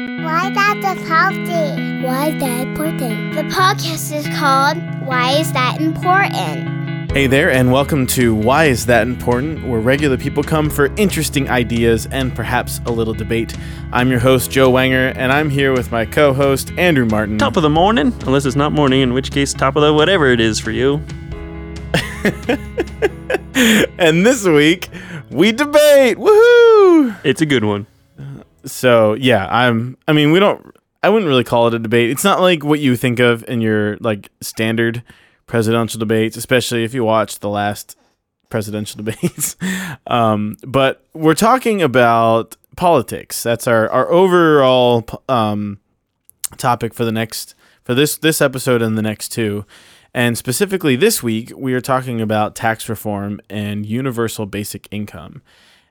Why is that healthy? Why is that important? The podcast is called Why Is That Important? Hey there, and welcome to Why Is That Important, where regular people come for interesting ideas and perhaps a little debate. I'm your host, Joe Wanger, and I'm here with my co host, Andrew Martin. Top of the morning, unless it's not morning, in which case, top of the whatever it is for you. and this week, we debate. Woohoo! It's a good one. So, yeah, I'm, I mean, we don't, I wouldn't really call it a debate. It's not like what you think of in your like standard presidential debates, especially if you watch the last presidential debates. um, but we're talking about politics. That's our our overall um, topic for the next for this this episode and the next two. And specifically this week, we are talking about tax reform and universal basic income.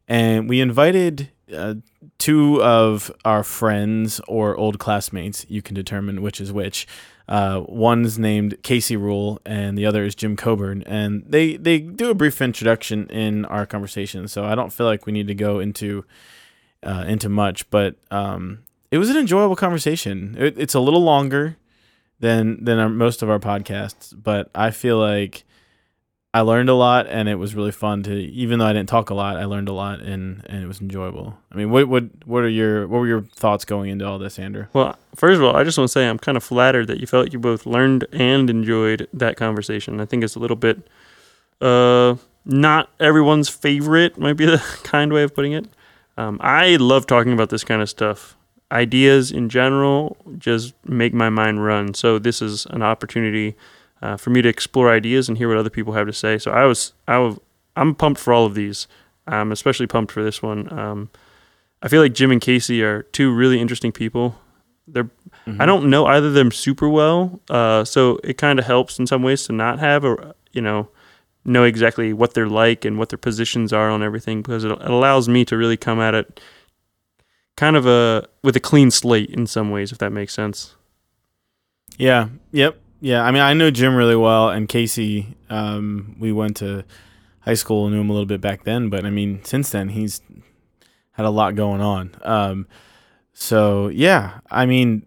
And we invited uh, two of our friends or old classmates. You can determine which is which. Uh, one's named Casey Rule, and the other is Jim Coburn. And they, they do a brief introduction in our conversation. So I don't feel like we need to go into uh, into much, but um, it was an enjoyable conversation. It, it's a little longer than than our, most of our podcasts, but I feel like I learned a lot, and it was really fun to. Even though I didn't talk a lot, I learned a lot, and and it was enjoyable. I mean, what what what are your what were your thoughts going into all this, Andrew? Well, first of all, I just want to say I'm kind of flattered that you felt you both learned and enjoyed that conversation. I think it's a little bit, uh, not everyone's favorite, might be the kind way of putting it. Um, I love talking about this kind of stuff. Ideas in general just make my mind run. So this is an opportunity uh, for me to explore ideas and hear what other people have to say. So I was, I was, I'm pumped for all of these. I'm especially pumped for this one. Um, I feel like Jim and Casey are two really interesting people. They're, mm-hmm. I don't know either of them super well, uh, so it kind of helps in some ways to not have a, you know, know exactly what they're like and what their positions are on everything because it, it allows me to really come at it kind of a with a clean slate in some ways, if that makes sense. Yeah. Yep. Yeah. I mean, I know Jim really well, and Casey. Um, we went to high school and knew him a little bit back then, but I mean, since then he's had a lot going on. Um, so yeah, I mean,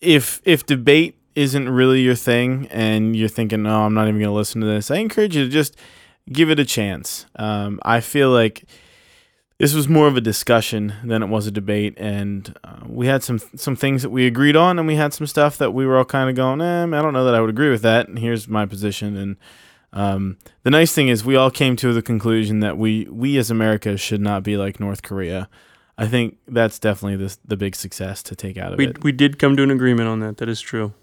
if if debate isn't really your thing and you're thinking, "Oh, I'm not even going to listen to this," I encourage you to just give it a chance. Um, I feel like this was more of a discussion than it was a debate, and uh, we had some some things that we agreed on, and we had some stuff that we were all kind of going, eh, I don't know that I would agree with that. And here's my position. And um, the nice thing is, we all came to the conclusion that we we as America should not be like North Korea. I think that's definitely the the big success to take out of we, it. We did come to an agreement on that. That is true.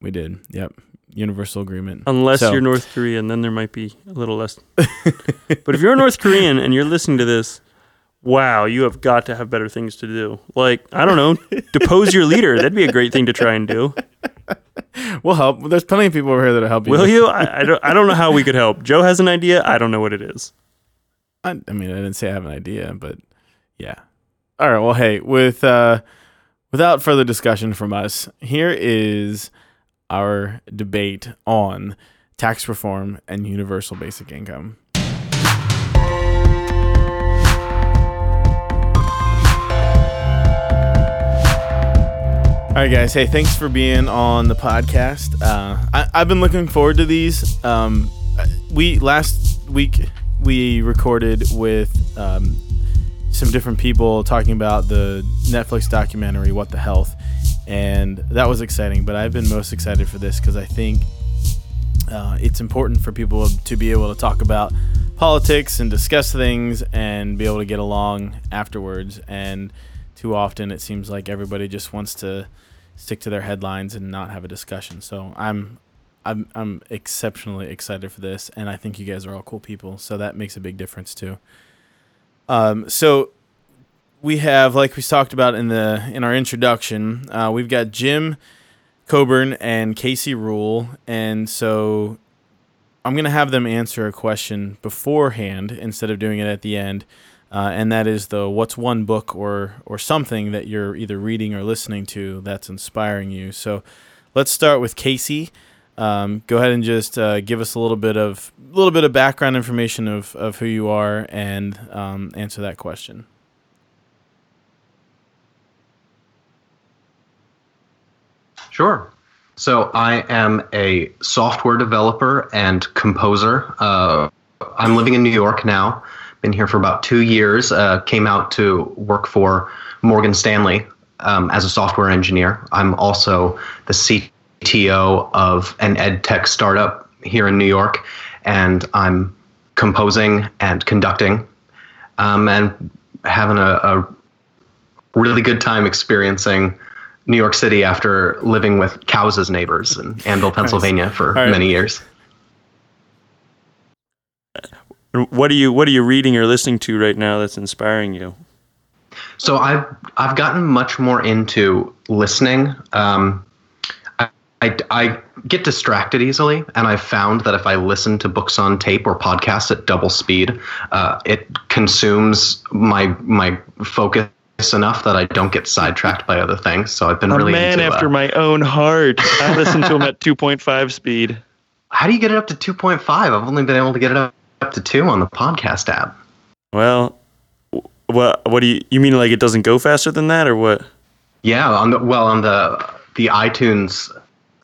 We did. Yep. Universal agreement. Unless so. you're North Korean, then there might be a little less. but if you're a North Korean and you're listening to this, wow, you have got to have better things to do. Like, I don't know, depose your leader. That'd be a great thing to try and do. We'll help. There's plenty of people over here that'll help you. Will you? I, I, don't, I don't know how we could help. Joe has an idea. I don't know what it is. I, I mean, I didn't say I have an idea, but yeah. All right. Well, hey, with uh, without further discussion from us, here is our debate on tax reform and universal basic income. All right, guys. Hey, thanks for being on the podcast. Uh, I, have been looking forward to these. Um, we last week we recorded with um, some different people talking about the Netflix documentary "What the Health," and that was exciting. But I've been most excited for this because I think uh, it's important for people to be able to talk about politics and discuss things and be able to get along afterwards. And too often, it seems like everybody just wants to stick to their headlines and not have a discussion. So I'm I'm I'm exceptionally excited for this, and I think you guys are all cool people, so that makes a big difference too. Um, so we have, like we talked about in the in our introduction, uh, we've got Jim Coburn and Casey Rule, and so I'm gonna have them answer a question beforehand instead of doing it at the end, uh, and that is the what's one book or or something that you're either reading or listening to that's inspiring you. So let's start with Casey. Um, go ahead and just uh, give us a little bit of a little bit of background information of, of who you are and um, answer that question. Sure. So I am a software developer and composer. Uh, I'm living in New York now. Been here for about two years. Uh, came out to work for Morgan Stanley um, as a software engineer. I'm also the CTO of an ed tech startup here in New York, and I'm composing and conducting, um, and having a, a really good time experiencing New York City after living with cows as neighbors in Annville, Pennsylvania for right. many years. What are you What are you reading or listening to right now that's inspiring you? So I've I've gotten much more into listening. Um, I, I, I get distracted easily, and I've found that if I listen to books on tape or podcasts at double speed, uh, it consumes my my focus enough that I don't get sidetracked by other things. So I've been A really man into, uh, after my own heart. I listen to him at 2.5 speed. How do you get it up to 2.5? I've only been able to get it up, up to 2 on the podcast app. Well, what what do you you mean like it doesn't go faster than that or what? Yeah, on the well on the the iTunes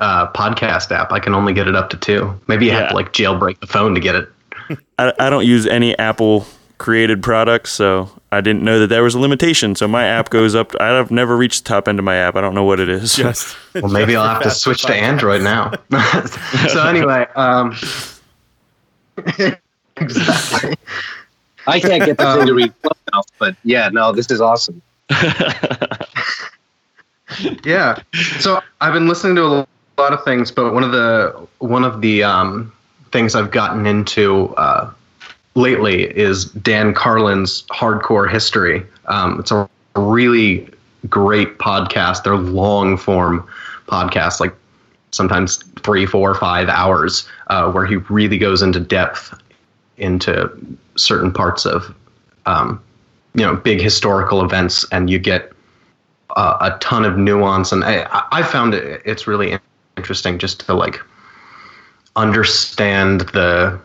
uh, podcast app, I can only get it up to 2. Maybe you have to like jailbreak the phone to get it. I, I don't use any Apple created products, so I didn't know that there was a limitation. So my app goes up. I've never reached the top end of my app. I don't know what it is. Just Well, maybe I'll have to switch to Android now. so anyway, um, exactly. I can't get the thing to read Clubhouse, but yeah, no, this is awesome. Yeah. So I've been listening to a lot of things, but one of the one of the um, things I've gotten into uh, lately is Dan Carlin's Hardcore History. Um, it's a really great podcast. They're long form podcasts, like sometimes three, four, five hours, uh, where he really goes into depth into certain parts of um, you know big historical events, and you get uh, a ton of nuance. And I, I found it it's really interesting just to like understand the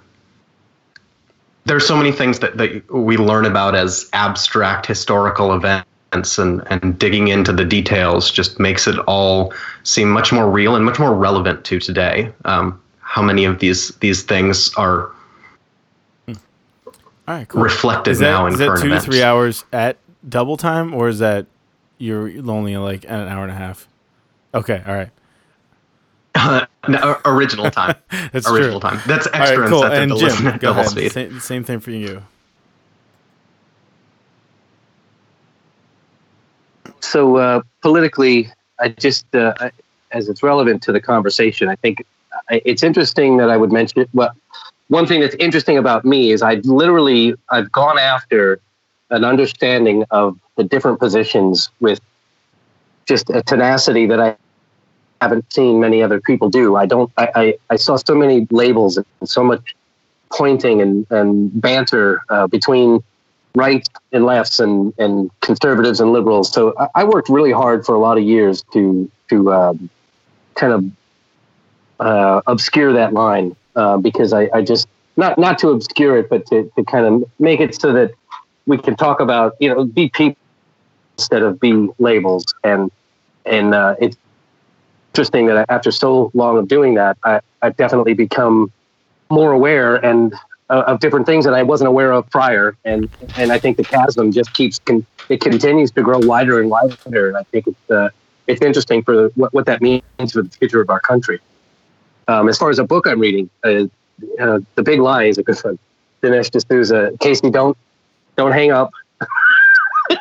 there's so many things that, that we learn about as abstract historical events and, and digging into the details just makes it all seem much more real and much more relevant to today. Um, how many of these these things are all right, cool. reflected Is that, now in is that two events? to three hours at double time, or is that you're only like an hour and a half? Okay, all right, no, original time. that's original true. time. That's All extra right, cool. incentive And to listen at go double ahead. speed. Same, same thing for you. So uh, politically, I just, uh, I, as it's relevant to the conversation, I think it's interesting that I would mention it. Well, one thing that's interesting about me is I've literally I've gone after an understanding of the different positions with just a tenacity that I haven't seen many other people do. I don't. I I, I saw so many labels and so much pointing and and banter uh, between rights and lefts and, and conservatives and liberals. So I, I worked really hard for a lot of years to to um, kind of uh, obscure that line uh, because I, I just not not to obscure it, but to, to kind of make it so that we can talk about you know be people instead of be labels and and uh, it's interesting that after so long of doing that, I, I've definitely become more aware and uh, of different things that I wasn't aware of prior, and and I think the chasm just keeps con- it continues to grow wider and wider, and I think it's uh, it's interesting for what, what that means for the future of our country. Um, as far as a book I'm reading, uh, uh, The Big Lie is a good one. Dinesh D'Souza. Casey, don't don't hang up. uh,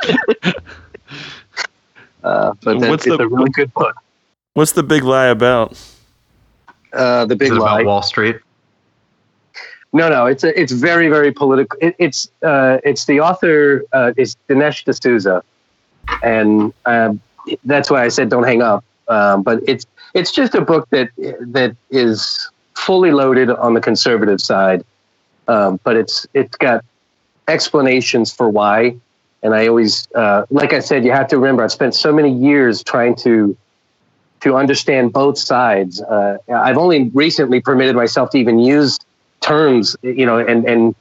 but that's, What's the- a really good book. What's the big lie about? Uh, the Is Big it Lie. about Wall Street? No, no, it's a, it's very very political. It, it's uh, it's the author uh, is Dinesh D'Souza, and um, that's why I said don't hang up. Um, but it's it's just a book that that is fully loaded on the conservative side, um, but it's it's got explanations for why. And I always, uh, like I said, you have to remember I've spent so many years trying to to understand both sides. Uh, I've only recently permitted myself to even use terms, you know, and and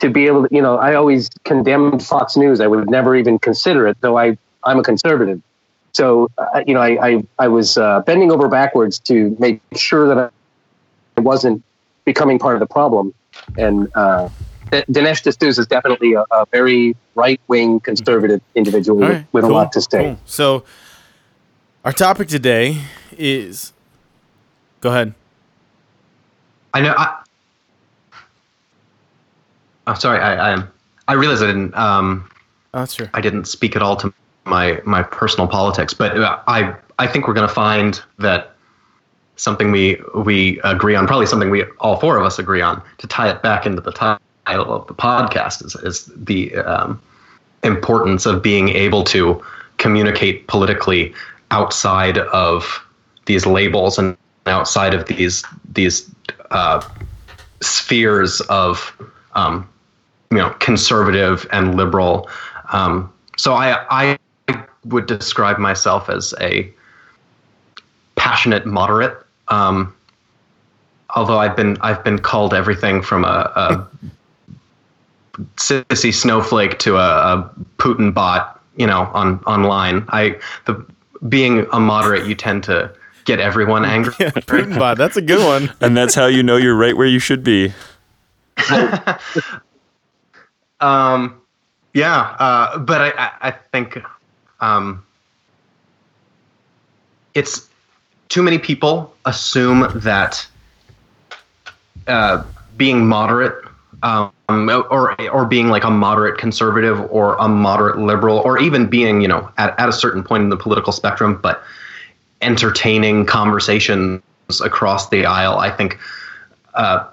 to be able to, you know, I always condemned Fox News. I would never even consider it, though I I'm a conservative. so uh, you know, I I, I was uh, bending over backwards to make sure that I wasn't becoming part of the problem, and. Uh, Dinesh D'Souza is definitely a, a very right wing conservative individual All with, right, with a lot to say. cool. So, our topic today is. Go ahead. I know. I, oh, sorry. I I, I realized I didn't. Um, Oh, that's true. I didn't speak at all to my my personal politics, but uh, I I think we're going to find that something we we agree on, probably something we all four of us agree on, to tie it back into the title of the podcast is is the um, importance of being able to communicate politically outside of these labels and outside of these these uh, spheres of um, you know conservative and liberal. Um, so I I would describe myself as a passionate moderate. Um, although I've been I've been called everything from a, a sissy snowflake to a, a Putin bot, you know, on online. I the being a moderate, you tend to get everyone angry. Yeah, Putin bot. That's a good one. And that's how you know you're right where you should be. Um, yeah, uh, but I, I, I think um, it's too many people assume that uh, being moderate um, or or being like a moderate conservative or a moderate liberal or even being you know at, at a certain point in the political spectrum, but entertaining conversations across the aisle. I think uh,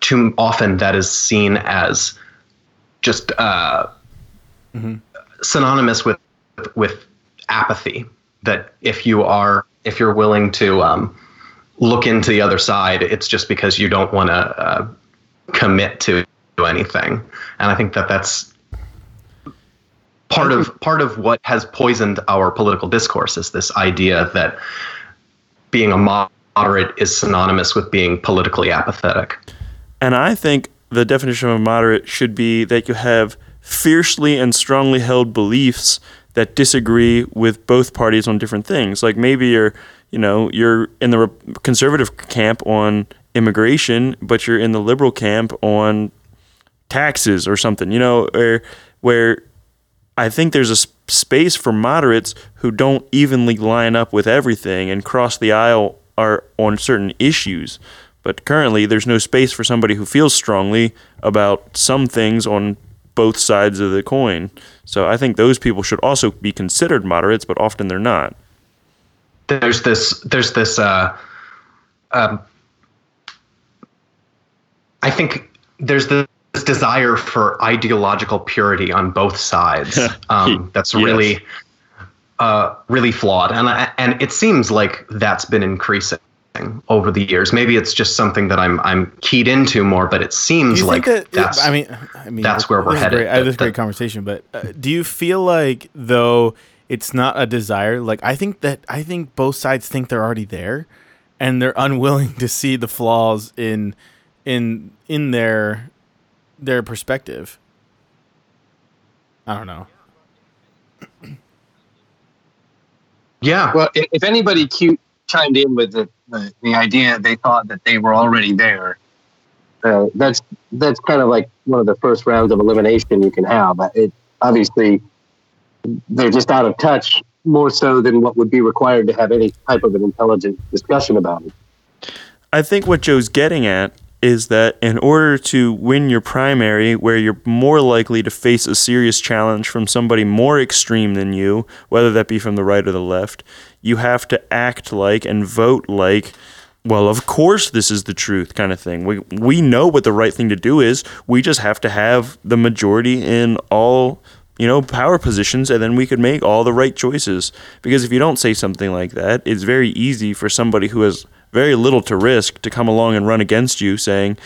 too often that is seen as just uh, synonymous with with apathy. That if you are if you're willing to um, look into the other side, it's just because you don't want to uh, commit to anything. And I think that that's part of part of what has poisoned our political discourse is this idea that being a moderate is synonymous with being politically apathetic. And I think the definition of a moderate should be that you have fiercely and strongly held beliefs that disagree with both parties on different things. Like maybe you're, you know, you're in the conservative camp on immigration, but you're in the liberal camp on taxes or something. You know, or where I think there's a space for moderates who don't evenly line up with everything and cross the aisle are on certain issues. But currently, there's no space for somebody who feels strongly about some things on both sides of the coin. So I think those people should also be considered moderates, but often they're not. There's this there's this uh, um, I think there's this desire for ideological purity on both sides um, that's Yes. really uh, really flawed and I, and it seems like that's been increasing over the years maybe it's just something that I'm I'm keyed into more but it seems like that? that's I mean, I mean, that's where we're this is headed, Great. I have that- this great conversation, but uh, do you feel like though it's not a desire? Like I think that I think both sides think they're already there, and they're unwilling to see the flaws in in in their their perspective. I don't know. yeah Well, if, if anybody cute chimed in with the, the, the idea they thought that they were already there, uh, that's that's kind of like one of the first rounds of elimination you can have. It obviously they're just out of touch more so than what would be required to have any type of an intelligent discussion about it. I think what Joe's getting at is that in order to win your primary, where you're more likely to face a serious challenge from somebody more extreme than you, whether that be from the right or the left, you have to act like and vote like, well, of course this is the truth kind of thing. We we know what the right thing to do is. We just have to have the majority in all you know, power positions, and then we could make all the right choices. Because if you don't say something like that, it's very easy for somebody who has very little to risk to come along and run against you, saying,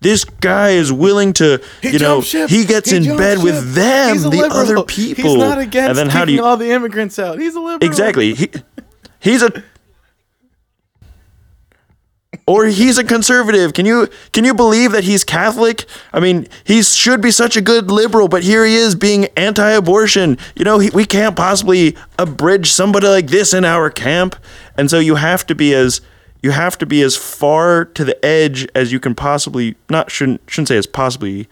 "This guy is willing to, you know, ship. he gets He in bed ship. with them, the other people." He's not against and then how do you all the immigrants out. He's a liberal. exactly? He, he's a or he's a conservative. Can you can you believe that he's Catholic? I mean, he should be such a good liberal, but here he is being anti-abortion. You know, he, we can't possibly abridge somebody like this in our camp. And so you have to be as you have to be as far to the edge as you can possibly not shouldn't shouldn't say as possibly.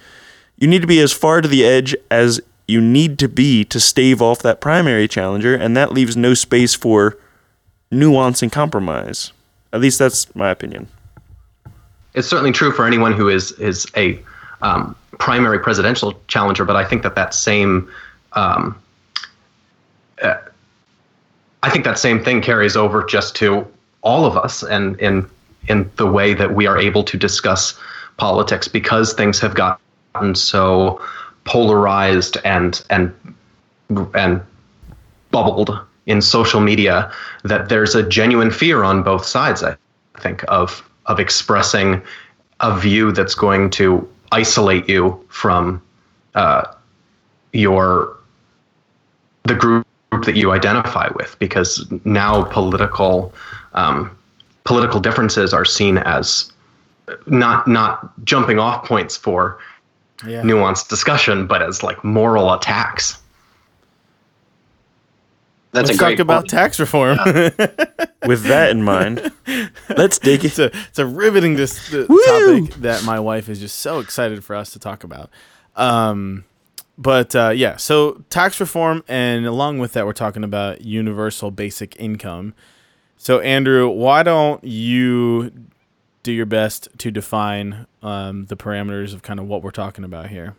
You need to be as far to the edge as you need to be to stave off that primary challenger, and that leaves no space for nuance and compromise. At least that's my opinion. It's certainly true for anyone who is is a um, primary presidential challenger, but I think that that same um, uh, I think that same thing carries over just to all of us, and in in the way that we are able to discuss politics because things have gotten so polarized and and and bubbled in social media that there's a genuine fear on both sides i think of of expressing a view that's going to isolate you from uh, your the group that you identify with because now political um, political differences are seen as not not jumping off points for Yeah. nuanced discussion, but as like moral attacks. That's Let's a great talk about point. tax reform. With that in mind, let's dig it's it. a it's a riveting this uh, topic that my wife is just so excited for us to talk about. Um, but uh, yeah, so tax reform, and along with that, we're talking about universal basic income. So Andrew, why don't you do your best to define um, the parameters of kind of what we're talking about here?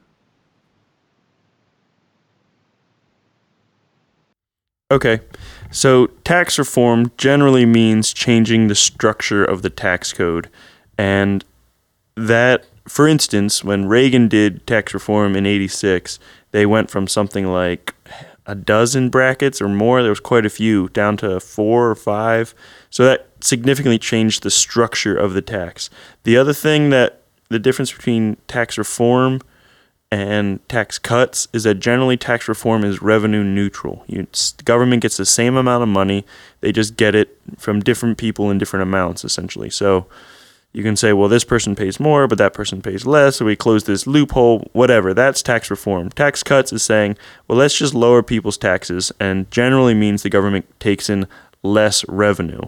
Okay. So tax reform generally means changing the structure of the tax code. And that, for instance, when Reagan did tax reform in 86, they went from something like a dozen brackets or more, there was quite a few, down to four or five. So that significantly changed the structure of the tax. The other thing that the difference between tax reform and tax cuts is that generally tax reform is revenue neutral. You, government gets the same amount of money, they just get it from different people in different amounts, essentially. So you can say, well, this person pays more, but that person pays less, so we close this loophole, whatever. That's tax reform. Tax cuts is saying, well, let's just lower people's taxes, and generally means the government takes in less revenue.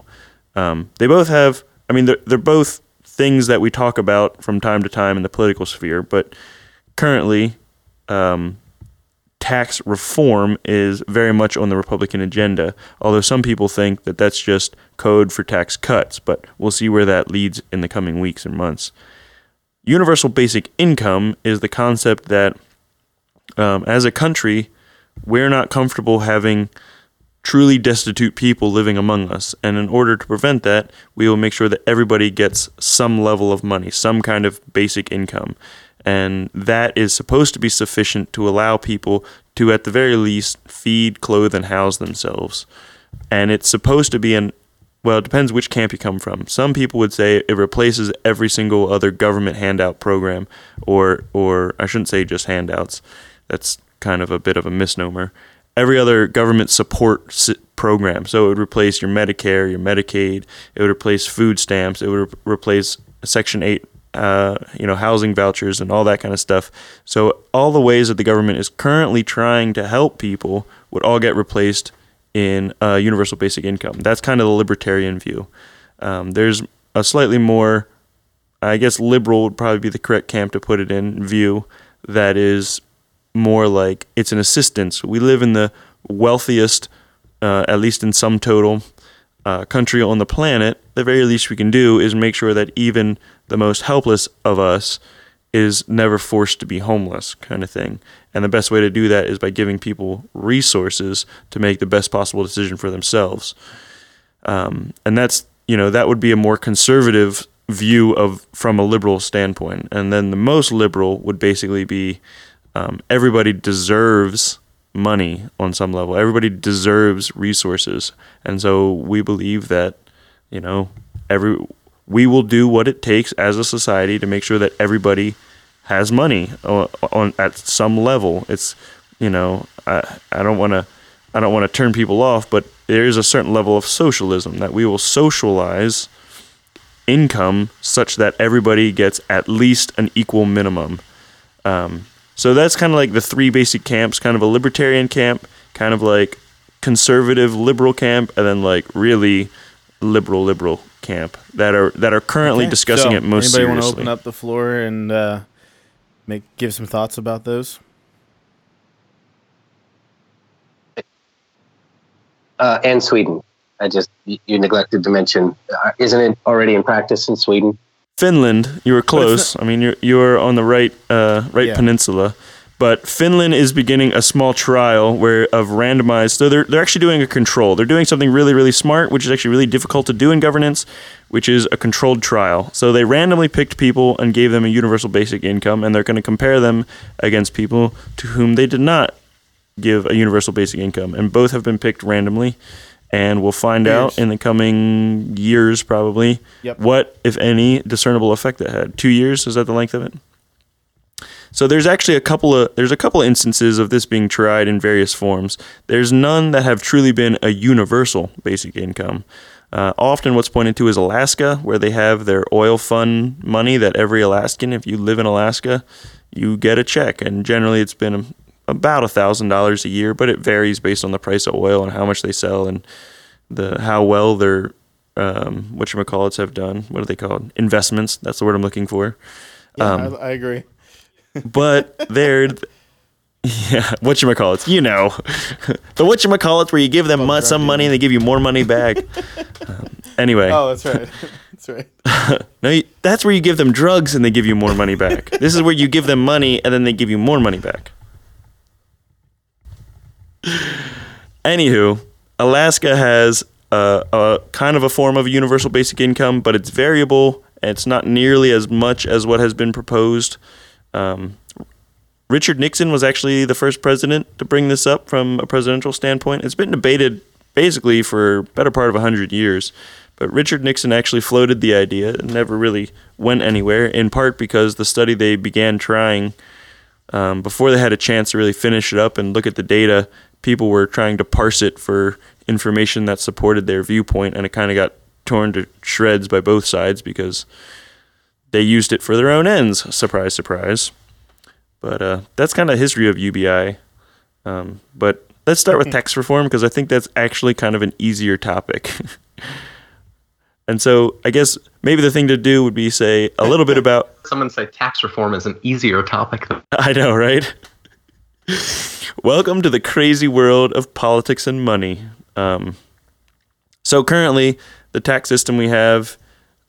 Um, they both have, I mean, they're, they're both things that we talk about from time to time in the political sphere, but currently, um, tax reform is very much on the Republican agenda. Although some people think that that's just code for tax cuts, but we'll see where that leads in the coming weeks and months. Universal basic income is the concept that, um, as a country, we're not comfortable having truly destitute people living among us. And in order to prevent that, we will make sure that everybody gets some level of money, some kind of basic income. And that is supposed to be sufficient to allow people to, at the very least, feed, clothe, and house themselves. And it's supposed to be an well, it depends which camp you come from. Some people would say it replaces every single other government handout program, or or I shouldn't say just handouts. That's kind of a bit of a misnomer. Every other government support program. So it would replace your Medicare, your Medicaid. It would replace food stamps. It would re- replace Section Eight, uh, you know, housing vouchers and all that kind of stuff. So all the ways that the government is currently trying to help people would all get replaced in uh, universal basic income. That's kind of the libertarian view. Um, there's a slightly more, I guess, liberal would probably be the correct camp to put it in view that is more like it's an assistance. We live in the wealthiest, uh, at least in some total, uh, country on the planet. The very least we can do is make sure that even the most helpless of us is never forced to be homeless, kind of thing. And the best way to do that is by giving people resources to make the best possible decision for themselves. Um, and that's you know that would be a more conservative view of from a liberal standpoint. And then the most liberal would basically be um, everybody deserves money on some level. Everybody deserves resources, and so we believe that you know every we will do what it takes as a society to make sure that everybody has money on, on at some level. It's you know I I don't want to I don't want to turn people off, but there is a certain level of socialism that we will socialize income such that everybody gets at least an equal minimum. Um, so that's kind of like the three basic camps kind of a libertarian camp, kind of like conservative liberal camp, and then like really liberal liberal camp that are that are currently Okay, discussing so, it most anybody want to seriously. open up the floor and uh, make give some thoughts about those? uh, and Sweden. I just you you neglected to mention, uh, isn't it already in practice in Sweden? Finland, you were close. I mean, you're you're on the right uh, right Yeah. peninsula, but Finland is beginning a small trial where of randomized. So they're they're actually doing a control. They're doing something really really smart, which is actually really difficult to do in governance, which is a controlled trial. So they randomly picked people and gave them a universal basic income, and they're going to compare them against people to whom they did not give a universal basic income, and both have been picked randomly. And we'll find out in the coming years, probably, Yep. what, if any, discernible effect that had. Two years is that the length of it? So there's actually a couple of there's a couple of instances of this being tried in various forms. There's none that have truly been a universal basic income. Uh, often, what's pointed to is Alaska, where they have their oil fund money that every Alaskan, if you live in Alaska, you get a check, and generally it's been about a thousand dollars a year, but it varies based on the price of oil and how much they sell and the how well their um, what have done. What are they called? Investments. That's the word I'm looking for. Yeah, Um, I, I agree. but they're yeah what you call it you know the what you call it where you give them some money and they give you more money back um, anyway Oh, that's right. that's right. no you, that's where you give them drugs and they give you more money back this is where you give them money and then they give you more money back anywho alaska has a, a kind of a form of a universal basic income but it's variable and it's not nearly as much as what has been proposed um, Richard Nixon was actually the first president to bring this up from a presidential standpoint. It's been debated basically for better part of 100 years. But Richard Nixon actually floated the idea and never really went anywhere, in part because the study they began trying, um, before they had a chance to really finish it up and look at the data, people were trying to parse it for information that supported their viewpoint, and it kind of got torn to shreds by both sides because they used it for their own ends. Surprise, surprise. But uh, that's kind of history of UBI. Um, but let's start with tax reform because I think that's actually kind of an easier topic. and so I guess maybe the thing to do would be say a little bit about. Someone say tax reform is an easier topic than I know, right? Welcome to the crazy world of politics and money. Um, so currently, the tax system we have,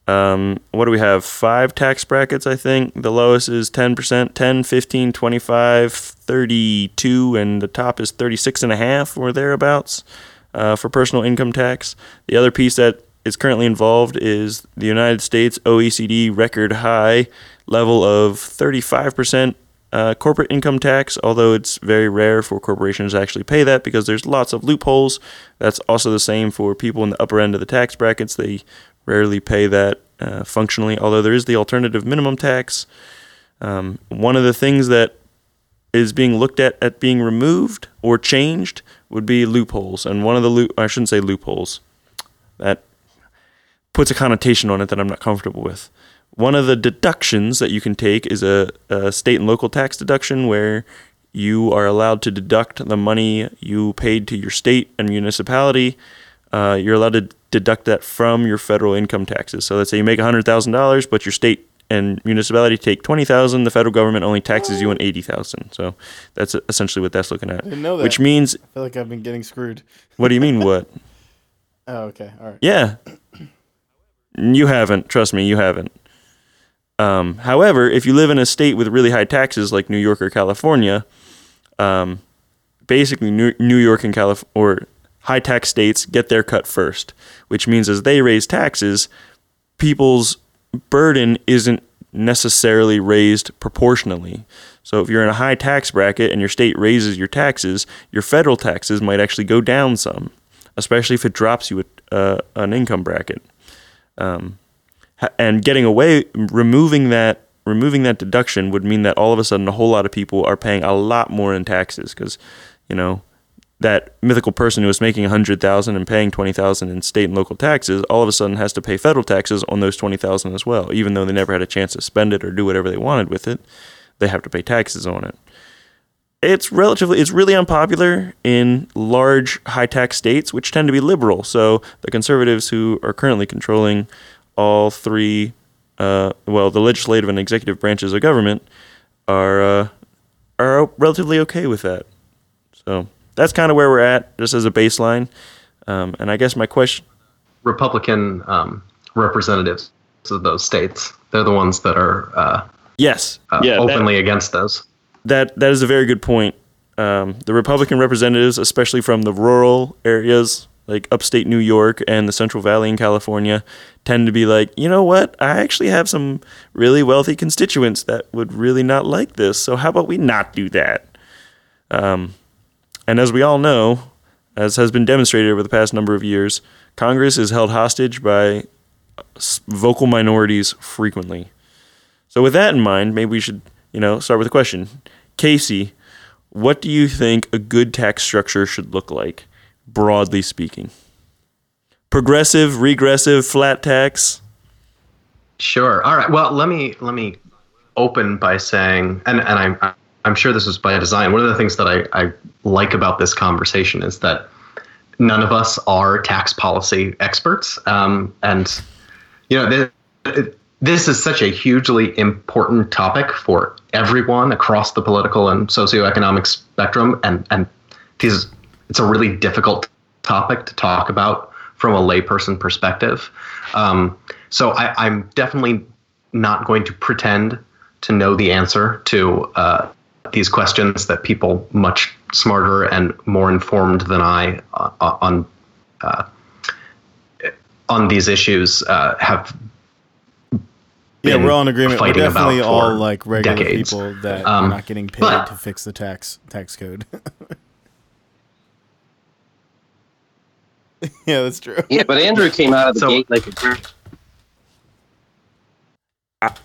um, what do we have? Five tax brackets, I think. The lowest is 10%, 10, 15, 25, 32, and the top is 36 and a half or thereabouts uh, for personal income tax. The other piece that is currently involved is the United States OECD record high level of 35% uh, corporate income tax, although it's very rare for corporations to actually pay that because there's lots of loopholes. That's also the same for people in the upper end of the tax brackets. They rarely pay that uh, functionally, although there is the alternative minimum tax. Um, one of the things that is being looked at at being removed or changed would be loopholes, and one of the loop I shouldn't say loopholes. That puts a connotation on it that I'm not comfortable with. One of the deductions that you can take is a, a state and local tax deduction where you are allowed to deduct the money you paid to your state and municipality. Uh, you're allowed to deduct that from your federal income taxes. So let's say you make $100,000, but your state and municipality take 20000 the federal government only taxes you on 80000 so that's essentially what that's looking at didn't know that. which means I feel like I've been getting screwed. what do you mean what Oh, okay. All right. Yeah. You haven't. Trust me, you haven't. Um, however, if you live in a state with really high taxes like New York or California, um, basically New, New York and California or high tax states get their cut first, which means as they raise taxes, people's burden isn't necessarily raised proportionally. So if you're in a high tax bracket and your state raises your taxes, your federal taxes might actually go down some, especially if it drops you a, uh, an income bracket. Um, and getting away, removing that, removing that deduction would mean that all of a sudden a whole lot of people are paying a lot more in taxes because, you know, that mythical person who was making a hundred thousand and paying twenty thousand in state and local taxes all of a sudden has to pay federal taxes on those twenty thousand as well, even though they never had a chance to spend it or do whatever they wanted with it. They have to pay taxes on it. It's relatively it's really unpopular in large high tax states, which tend to be liberal. So the conservatives who are currently controlling all three, uh, well, the legislative and executive branches of government are uh, are relatively okay with that. So that's kind of where we're at, just as a baseline. Um, and I guess my question, Republican um, representatives of those states, they're the ones that are uh, yes, uh, yeah, that- openly against those. that that is a very good point. Um, the Republican representatives, especially from the rural areas like upstate New York and the Central Valley in California, tend to be like, you know what? I actually have some really wealthy constituents that would really not like this. So how about we not do that? Um, and as we all know, as has been demonstrated over the past number of years, Congress is held hostage by vocal minorities frequently. So with that in mind, maybe we should, you know, start with a question. Casey, what do you think a good tax structure should look like, broadly speaking? Progressive, regressive, flat tax? Sure. All right. Well, let me let me open by saying, and and I'm I'm sure this was by design. One of the things that I, I like about this conversation is that none of us are tax policy experts, um, and you know this, this is such a hugely important topic for everyone across the political and socioeconomic spectrum, and and these it's a really difficult topic to talk about from a layperson perspective. Um, so I, I'm definitely not going to pretend to know the answer to uh, these questions that people much smarter and more informed than I uh, on uh, on these issues uh, have. Yeah, we're all in agreement. We're definitely all like regular decades. people that Um, are not getting paid but- to fix the tax tax code. yeah, that's true. Yeah, but Andrew came out of the So- gate like a brick.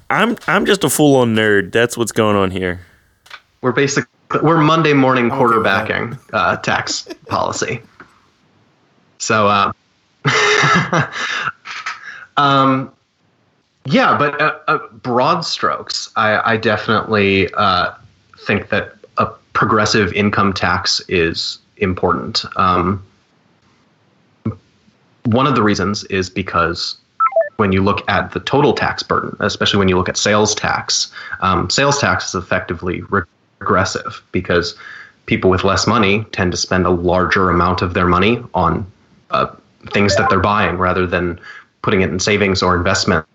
I'm I'm just a full on nerd. That's what's going on here. We're basically we're Monday morning okay with that. quarterbacking uh, tax policy. So, uh, um, yeah, but uh, uh, broad strokes, I, I definitely uh, think that a progressive income tax is important. Um, one of the reasons is because when you look at the total tax burden, especially when you look at sales tax, um, sales tax is effectively regressive because people with less money tend to spend a larger amount of their money on uh, things that they're buying rather than putting it in savings or investments.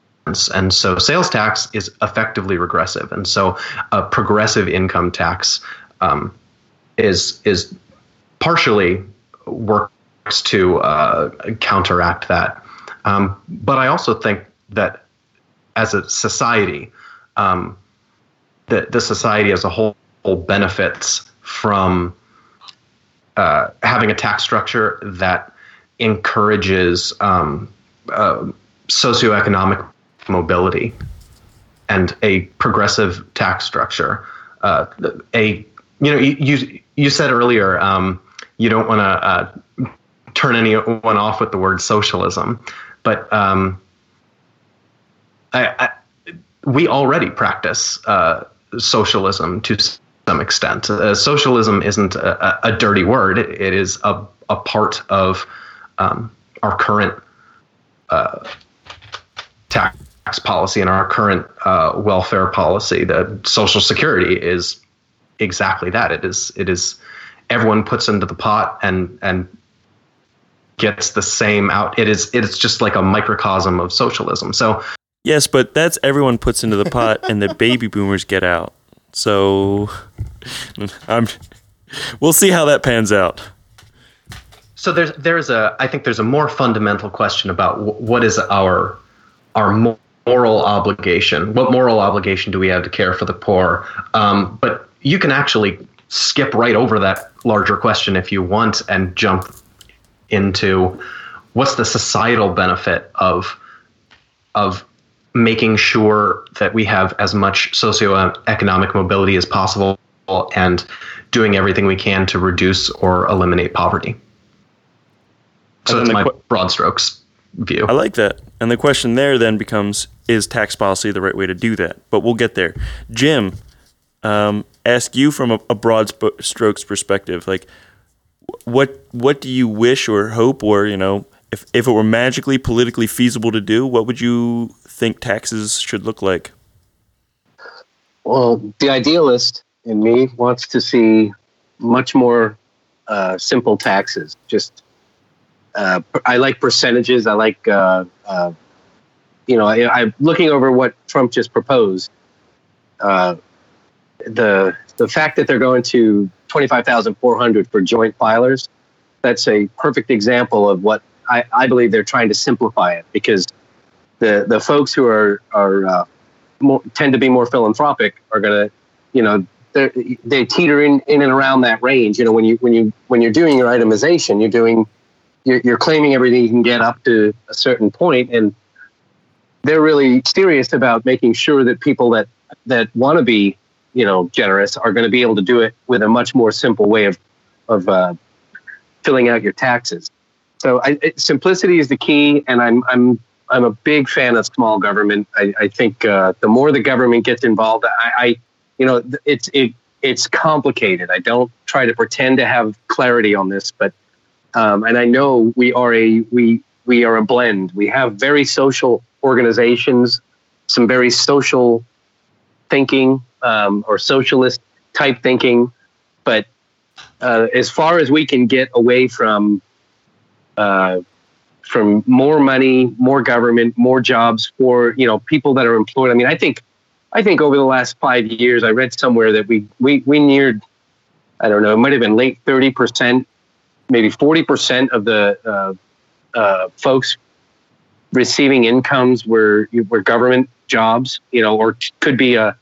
And so sales tax is effectively regressive. And so a progressive income tax um, is is partially works to uh, counteract that. Um, but I also think that as a society, um, that the society as a whole benefits from uh, having a tax structure that encourages um, uh, socioeconomic mobility and a progressive tax structure. Uh, a you know you you, said earlier um, you don't want to uh, turn anyone off with the word socialism, but um, I, I, we already practice uh, socialism to some extent. Uh, socialism isn't a, a dirty word; it, is a, a part of um, our current uh, tax policy and our current uh, welfare policy. The Social Security is exactly that. It is. It is. Everyone puts into the pot and and gets the same out. It is. It's just like a microcosm of socialism. So Yes, but that's everyone puts into the pot and the baby boomers get out. So I'm we'll see how that pans out. So there's there's a I think there's a more fundamental question about wh- what is our our moral obligation. What moral obligation do we have to care for the poor? Um, but you can actually skip right over that larger question if you want and jump into what's the societal benefit of of making sure that we have as much socioeconomic mobility as possible and doing everything we can to reduce or eliminate poverty. So that's my que- broad strokes view. I like that. And the question there then becomes is tax policy the right way to do that? But we'll get there. Jim, um, ask you from a, a broad sp- strokes perspective, like what what do you wish or hope or, you know, if, if it were magically politically feasible to do, what would you think taxes should look like? Well, the idealist in me wants to see much more uh, simple taxes. Just, uh, I like percentages. I like, uh, uh, you know, I, I'm looking over what Trump just proposed. Uh, the the fact that they're going to twenty five thousand four hundred for joint filers, that's a perfect example of what I, I believe they're trying to simplify it because the the folks who are are uh, more, tend to be more philanthropic are going to, you know, they teeter in, in and around that range. You know, when you when you when you're doing your itemization, you're doing you're, you're claiming everything you can get up to a certain point, and they're really serious about making sure that people that that want to be, you know, generous are going to be able to do it with a much more simple way of of uh, filling out your taxes. So I, it, simplicity is the key, and I'm I'm I'm a big fan of small government. I, I think uh, the more the government gets involved, I, I you know, it's it it's complicated. I don't try to pretend to have clarity on this, but um, and I know we are a we we are a blend. We have very social organizations, some very social thinking um, or socialist type thinking, but uh, as far as we can get away from uh, from more money, more government, more jobs for you know people that are employed. I mean, I think I think over the last five years, I read somewhere that we we we neared I don't know, it might have been late thirty percent, maybe forty percent of the uh, uh, folks receiving incomes were were government jobs, you know, or could be a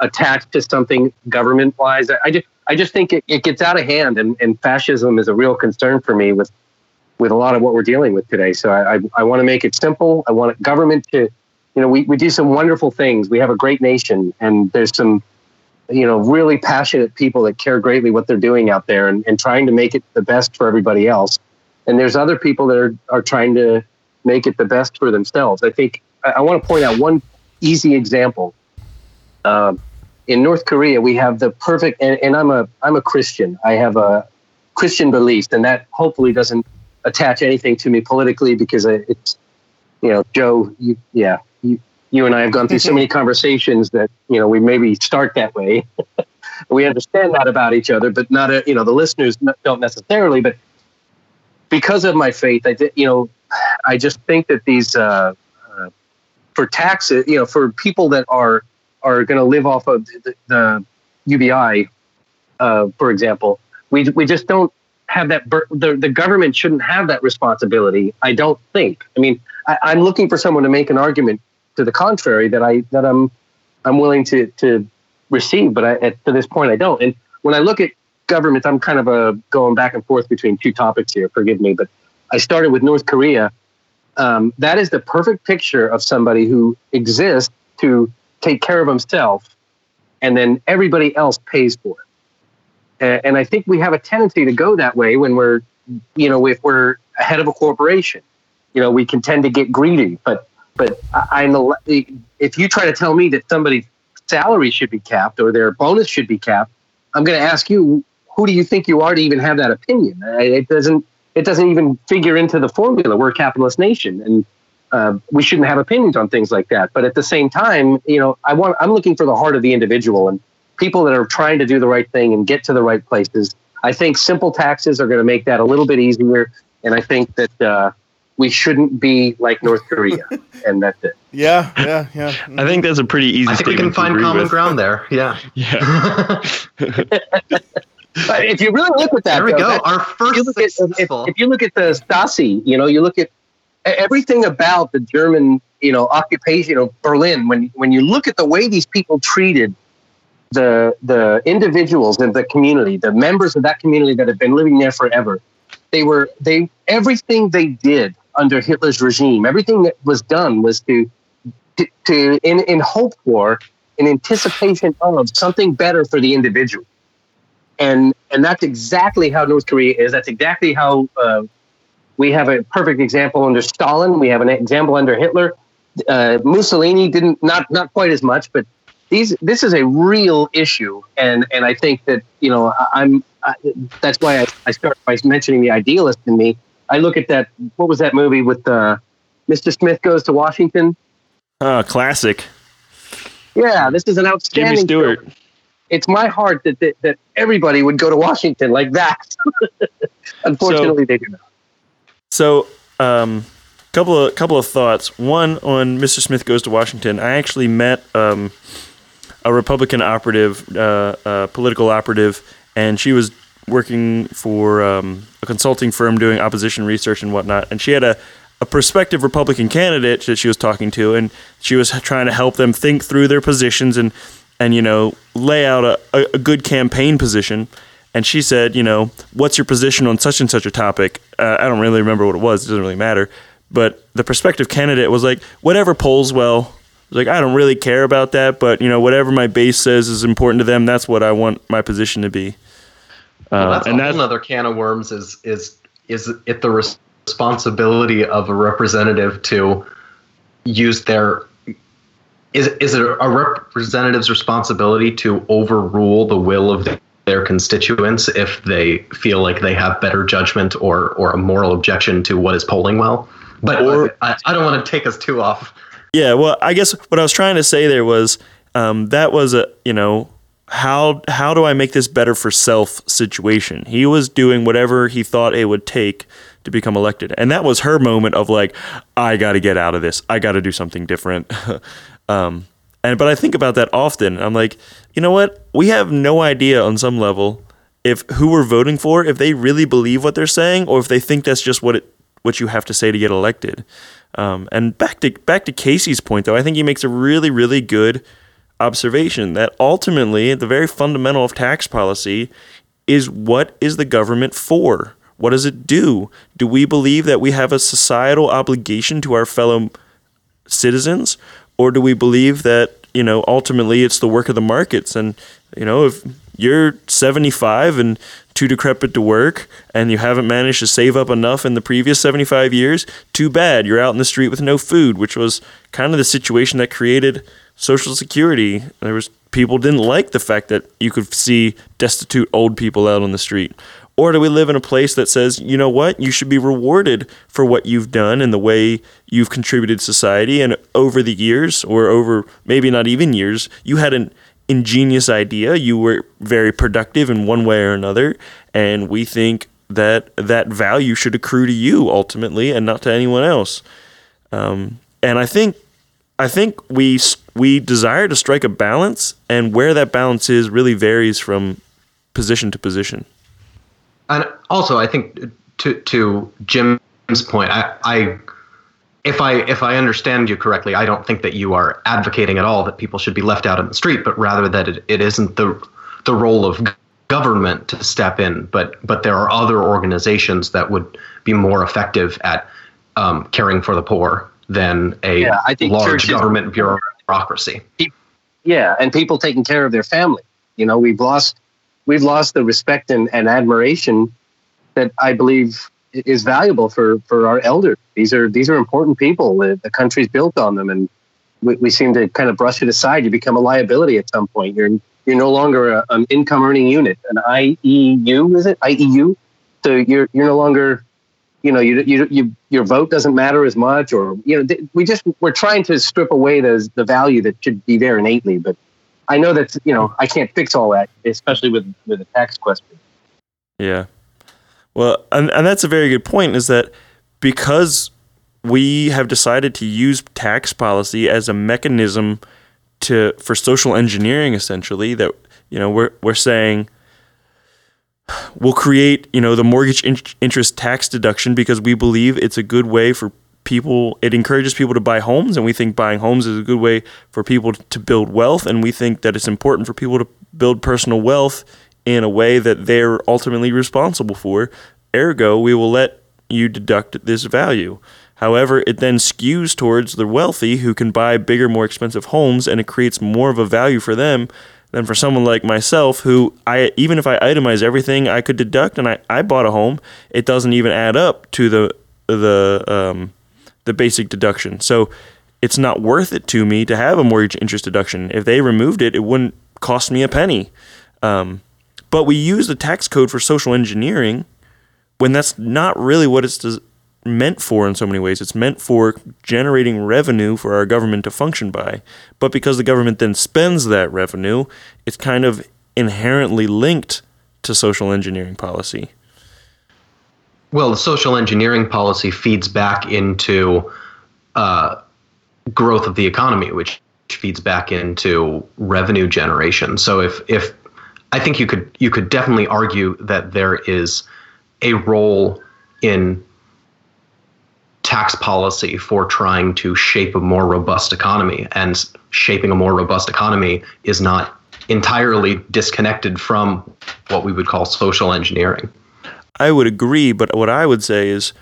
attached to something government wise. I, I just I just think it, it gets out of hand, and, and fascism is a real concern for me with with a lot of what we're dealing with today. So I, I, I want to make it simple. I want government to, you know, we, we do some wonderful things. We have a great nation, and there's some, you know, really passionate people that care greatly what they're doing out there and, and trying to make it the best for everybody else. And there's other people that are, are trying to make it the best for themselves. I think I, I want to point out one easy example. Um, in North Korea, we have the perfect, and, and I'm a I'm a Christian. I have a Christian beliefs, and that hopefully doesn't attach anything to me politically because it's, you know, Joe, you, yeah, you, you and I have gone through so many conversations that you know we maybe start that way. we understand that about each other, but not a, you know the listeners don't necessarily. But because of my faith, I did, you know, I just think that these uh, uh, for taxes, you know, for people that are are going to live off of the, the UBI, uh, for example, we we just don't have that. Bur- the the government shouldn't have that responsibility. I don't think. I mean, I, I'm looking for someone to make an argument to the contrary that I that I'm I'm willing to to receive, but I, at, to this point I don't. And when I look at governments, I'm kind of a going back and forth between two topics here. Forgive me, but I started with North Korea. Um, that is the perfect picture of somebody who exists to take care of himself, and then everybody else pays for it. And I think we have a tendency to go that way when we're, you know, if we're ahead of a corporation. You know, we can tend to get greedy. But but I- I'm if you try to tell me that somebody's salary should be capped or their bonus should be capped, I'm going to ask you, who do you think you are to even have that opinion? It doesn't it doesn't even figure into the formula. We're a capitalist nation, and uh, we shouldn't have opinions on things like that. But at the same time, you know, I want I'm looking for the heart of the individual and people that are trying to do the right thing and get to the right places. I think simple taxes are going to make that a little bit easier, and I think that uh, we shouldn't be like North Korea, and that's it. Yeah, yeah, yeah. I think that's a pretty easy I think we can find common with. ground there. Yeah. Yeah. But if you really look at that, there we though, go. that- Our if first you look at if, if you look at the Stasi, you know, you look at everything about the German, you know, occupation of Berlin. When when you look at the way these people treated the the individuals in the community, the members of that community that have been living there forever, they were they everything they did under Hitler's regime, everything that was done was to to, to in in hope for, in anticipation of something better for the individual. and and that's exactly how North Korea is. That's exactly how uh, we have a perfect example under Stalin. We have an example under Hitler. Uh, Mussolini didn't not not quite as much, but these this is a real issue, and and I think that you know I, am that's why I, I start by mentioning the idealist in me. I look at that. What was that movie with uh, Mr. Smith goes to Washington? Uh, classic. Yeah, this is an outstanding. Jimmy Stewart. Film. It's my heart that, that that everybody would go to Washington like that. Unfortunately, so, they do not. So, um, couple of couple of thoughts. One on Mr. Smith goes to Washington. I actually met um, a Republican operative, uh, political operative, and she was working for um, a consulting firm doing opposition research and whatnot. And she had a, a prospective Republican candidate that she was talking to, and she was trying to help them think through their positions and and you know lay out a, a good campaign position. And she said, you know, what's your position on such and such a topic? Uh, I don't really remember what it was. It doesn't really matter. But the prospective candidate was like, whatever polls well. like, I don't really care about that, but you know, whatever my base says is important to them, that's what I want my position to be. Well, that's uh, and that's another can of worms. Is is is it the responsibility of a representative to use their is is it a representative's responsibility to overrule the will of their constituents if they feel like they have better judgment or or a moral objection to what is polling well? But or, I, I don't want to take us too off. Yeah, well, I guess what I was trying to say there was um, that was a you know how how do I make this better for self situation. He was doing whatever he thought it would take to become elected, and that was her moment of like, I got to get out of this. I got to do something different. um, and but I think about that often. I'm like, you know what? We have no idea on some level if who we're voting for, if they really believe what they're saying, or if they think that's just what it what you have to say to get elected. Um, and back to back to Casey's point, though, I think he makes a really really good observation that ultimately, the very fundamental of tax policy is what is the government for? What does it do? Do we believe that we have a societal obligation to our fellow citizens, or do we believe that you know ultimately it's the work of the markets? And you know, if you're 75 and too decrepit to work and you haven't managed to save up enough in the previous 75 years, too bad. You're out in the street with no food, which was kind of the situation that created Social Security. There was people didn't like the fact that you could see destitute old people out on the street. Or do we live in a place that says, you know what, you should be rewarded for what you've done and the way you've contributed to society and over the years or over maybe not even years, you had an ingenious idea. You were very productive in one way or another, and we think that that value should accrue to you ultimately and not to anyone else. Um, and I think I think we we desire to strike a balance, and where that balance is really varies from position to position. And also, I think to to Jim's point, I, I if I if I understand you correctly, I don't think that you are advocating at all that people should be left out in the street, but rather that it, it isn't the the role of government to step in, but but there are other organizations that would be more effective at um, caring for the poor than a yeah, large government bureaucracy. Yeah, and people taking care of their family. You know, we've lost we've lost the respect and, and admiration that I believe is valuable for for our elders. These are these are important people. The, country's built on them, and we, we seem to kind of brush it aside. You become a liability at some point. You're you're no longer a, an income earning unit, an IEU, is it IEU? So you're you're no longer, you know, you you, you your vote doesn't matter as much, or you know, we just we're trying to strip away the the value that should be there innately. But I know that you know I can't fix all that, especially with with a tax question. Yeah, well, and, and that's a very good point is that because we have decided to use tax policy as a mechanism to for social engineering essentially that you know we're we're saying we'll create you know the mortgage in- interest tax deduction because we believe it's a good way for people it encourages people to buy homes and we think buying homes is a good way for people to build wealth and we think that it's important for people to build personal wealth in a way that they're ultimately responsible for. Ergo, we will let you deduct this value. However, it then skews towards the wealthy who can buy bigger, more expensive homes, and it creates more of a value for them than for someone like myself who I even if I itemize everything I could deduct and I, I bought a home, it doesn't even add up to the the um, the basic deduction. So it's not worth it to me to have a mortgage interest deduction. If they removed it, it wouldn't cost me a penny. Um, but we use the tax code for social engineering when that's not really what it's meant for in so many ways. It's meant for generating revenue for our government to function by. But because the government then spends that revenue, it's kind of inherently linked to social engineering policy. Well, the social engineering policy feeds back into uh, growth of the economy, which feeds back into revenue generation. So if if I think you could you could definitely argue that there is a role in tax policy for trying to shape a more robust economy and shaping a more robust economy is not entirely disconnected from what we would call social engineering. I would agree, but what I would say is,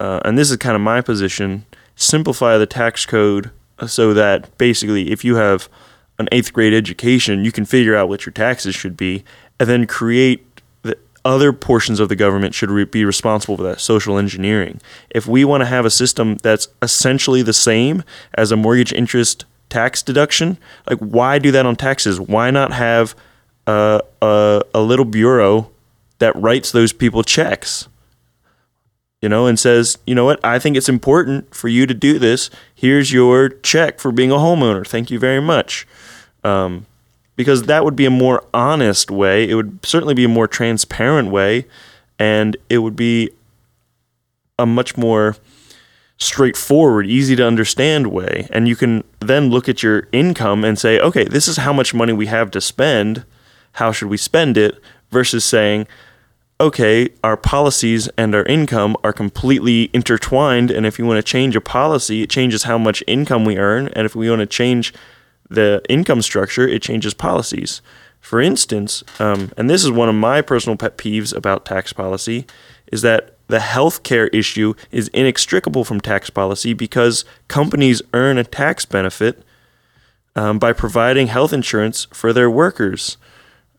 uh, and this is kind of my position, simplify the tax code so that basically if you have an eighth grade education, you can figure out what your taxes should be, and then create the other portions of the government should re- be responsible for that social engineering. If we want to have a system that's essentially the same as a mortgage interest tax deduction, like why do that on taxes? Why not have a, a, a little bureau that writes those people checks? you know, and says, you know what, I think it's important for you to do this. Here's your check for being a homeowner. Thank you very much. Um, because that would be a more honest way. It would certainly be a more transparent way, and it would be a much more straightforward, easy to understand way. And you can then look at your income and say, okay, this is how much money we have to spend. How should we spend it? Versus saying, okay, our policies and our income are completely intertwined. And if you want to change a policy, it changes how much income we earn. And if we want to change the income structure, it changes policies. For instance, um, and this is one of my personal pet peeves about tax policy, is that the healthcare issue is inextricable from tax policy because companies earn a tax benefit um, by providing health insurance for their workers.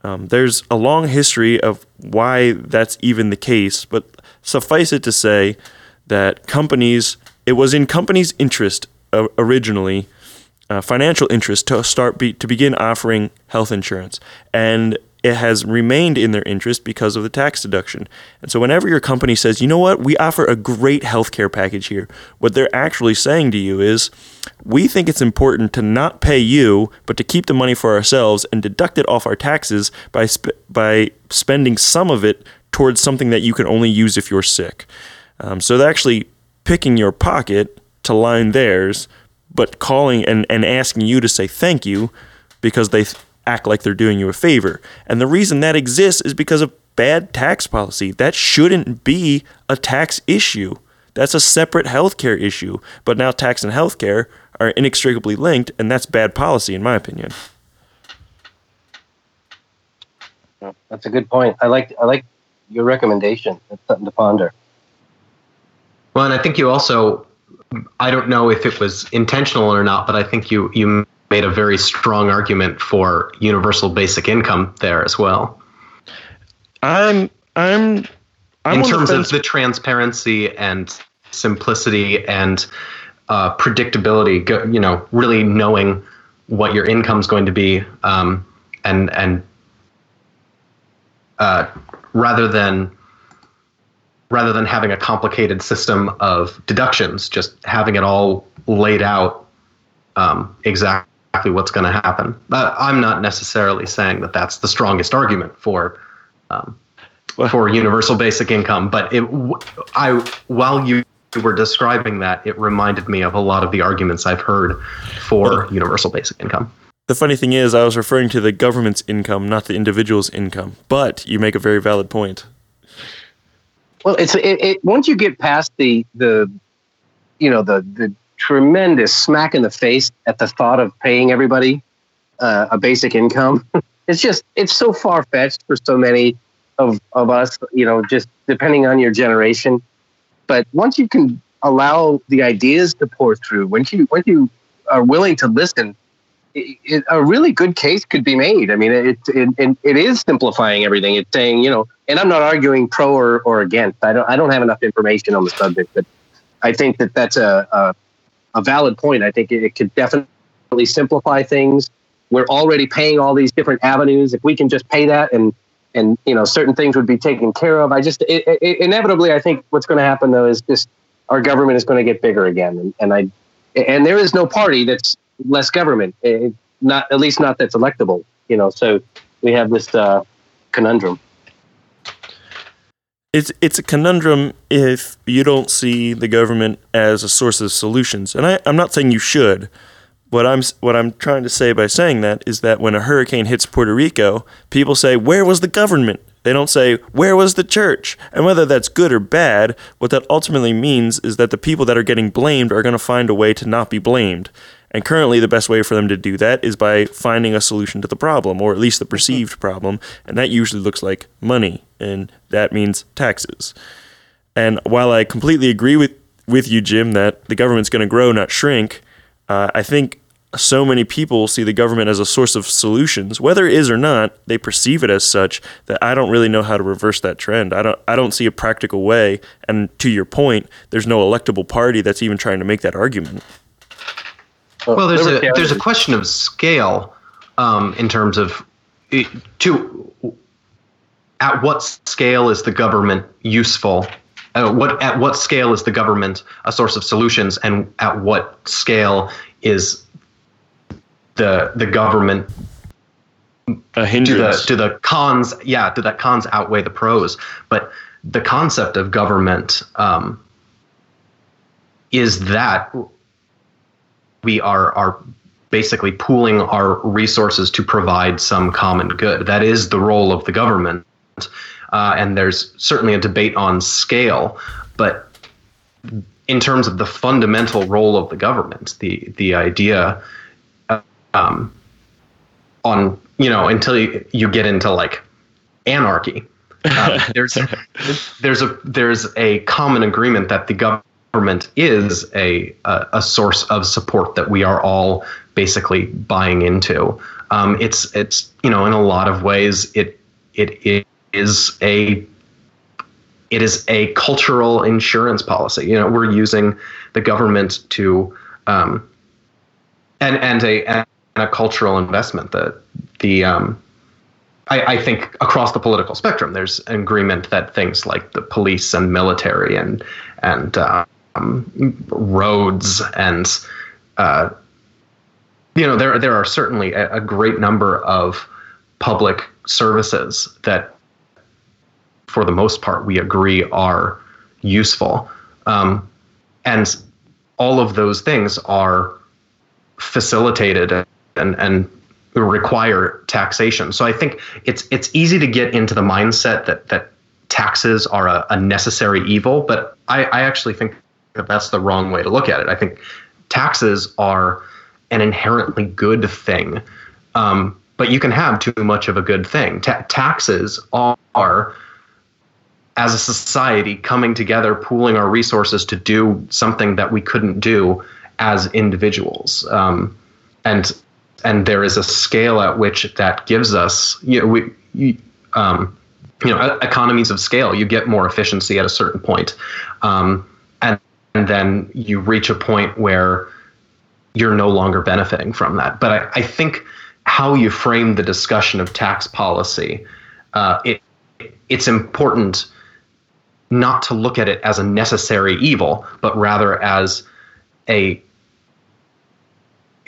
Um, there's a long history of why that's even the case, but suffice it to say that companies, it was in companies' interest uh, originally, uh, financial interest to start be, to begin offering health insurance, and it has remained in their interest because of the tax deduction. And so, whenever your company says, you know what, we offer a great healthcare package here, what they're actually saying to you is, we think it's important to not pay you, but to keep the money for ourselves and deduct it off our taxes by, sp- by spending some of it towards something that you can only use if you're sick. Um, so, they're actually picking your pocket to line theirs, but calling and, and asking you to say thank you because they. Th- act like they're doing you a favor. And the reason that exists is because of bad tax policy. That shouldn't be a tax issue. That's a separate healthcare issue. But now tax and healthcare are inextricably linked, and that's bad policy, in my opinion. That's a good point. I like I like your recommendation. That's something to ponder. Well, and I think you also, I don't know if it was intentional or not, but I think you you made a very strong argument for universal basic income there as well. I'm I'm, I'm in terms of the transparency and simplicity and uh, predictability. You know, really knowing what your income is going to be, um, and and uh, rather than rather than having a complicated system of deductions, just having it all laid out um, exactly exactly what's going to happen. But I'm not necessarily saying that that's the strongest argument for um, for universal basic income. But it, I while you were describing that, it reminded me of a lot of the arguments I've heard for universal basic income. The funny thing is, I was referring to the government's income, not the individual's income. But you make a very valid point. Well, it's it, it once you get past the the you know the the tremendous smack in the face at the thought of paying everybody uh, a basic income. it's just it's so far fetched for so many of of us. You know, just depending on your generation. But once you can allow the ideas to pour through, once you once you are willing to listen it, a really good case could be made. I mean, it, it it is simplifying everything. It's saying, you know, and I'm not arguing pro or, or against. I don't I don't have enough information on the subject, but I think that that's a a, a valid point. I think it, could definitely simplify things. We're already paying all these different avenues. If we can just pay that and and you know certain things would be taken care of. I just it, it, inevitably I think what's going to happen though is just our government is going to get bigger again, and, and I and there is no party that's less government, it, not at least not that's electable. You know, so we have this uh, conundrum. It's it's a conundrum if you don't see the government as a source of solutions, and I, I'm not saying you should. What I'm what I'm trying to say by saying that is that when a hurricane hits Puerto Rico, people say, "Where was the government?" They don't say, Where was the church? And whether that's good or bad, what that ultimately means is that the people that are getting blamed are going to find a way to not be blamed. And currently, the best way for them to do that is by finding a solution to the problem, or at least the perceived problem. And that usually looks like money, and that means taxes. And while I completely agree with, with you, Jim, that the government's going to grow, not shrink, uh, I think so many people see the government as a source of solutions, whether it is or not, they perceive it as such that I don't really know how to reverse that trend. I don't I don't see a practical way. And to your point, there's no electable party that's even trying to make that argument. Well, there's a there's a question of scale um, in terms of to at what scale is the government useful? Uh, what at what scale is the government a source of solutions, and at what scale is the the government a hindrance. Do the, do the cons yeah do that cons outweigh the pros but the concept of government um, is that we are are basically pooling our resources to provide some common good that is the role of the government uh, and there's certainly a debate on scale but in terms of the fundamental role of the government the the idea um, on you know until you, you get into like anarchy. Uh, there's there's a there's a common agreement that the government is a a, a source of support that we are all basically buying into. Um, it's it's you know in a lot of ways it it, it is a it is a cultural insurance policy. You know, we're using the government to um, and and a a cultural investment. that the um, I, I, think across the political spectrum, there's agreement that things like the police and military and and um, roads and uh, you know there there are certainly a, a great number of public services that, for the most part, we agree are useful, um, and all of those things are facilitated and and require taxation. So I think it's it's easy to get into the mindset that that taxes are a, a necessary evil, but I, I actually think that that's the wrong way to look at it. I think taxes are an inherently good thing, um, but you can have too much of a good thing. Ta- taxes are as a society coming together, pooling our resources to do something that we couldn't do as individuals. Um, and and there is a scale at which that gives us you know we you, um, you know economies of scale you get more efficiency at a certain point um, and, then you reach a point where you're no longer benefiting from that but I, I think how you frame the discussion of tax policy uh, it it's important not to look at it as a necessary evil but rather as a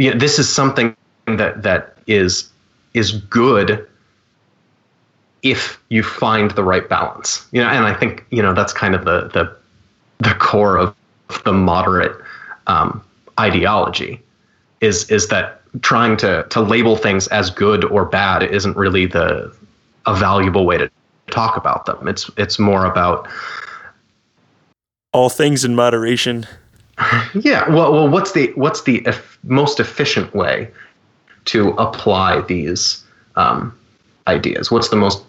you know, this is something that that is is good if you find the right balance. You know, and I think you know that's kind of the the the core of the moderate um, ideology is is that trying to to label things as good or bad isn't really the a valuable way to talk about them. It's it's more about all things in moderation. yeah. Well, well, what's the what's the most efficient way to apply these um, ideas? What's the most,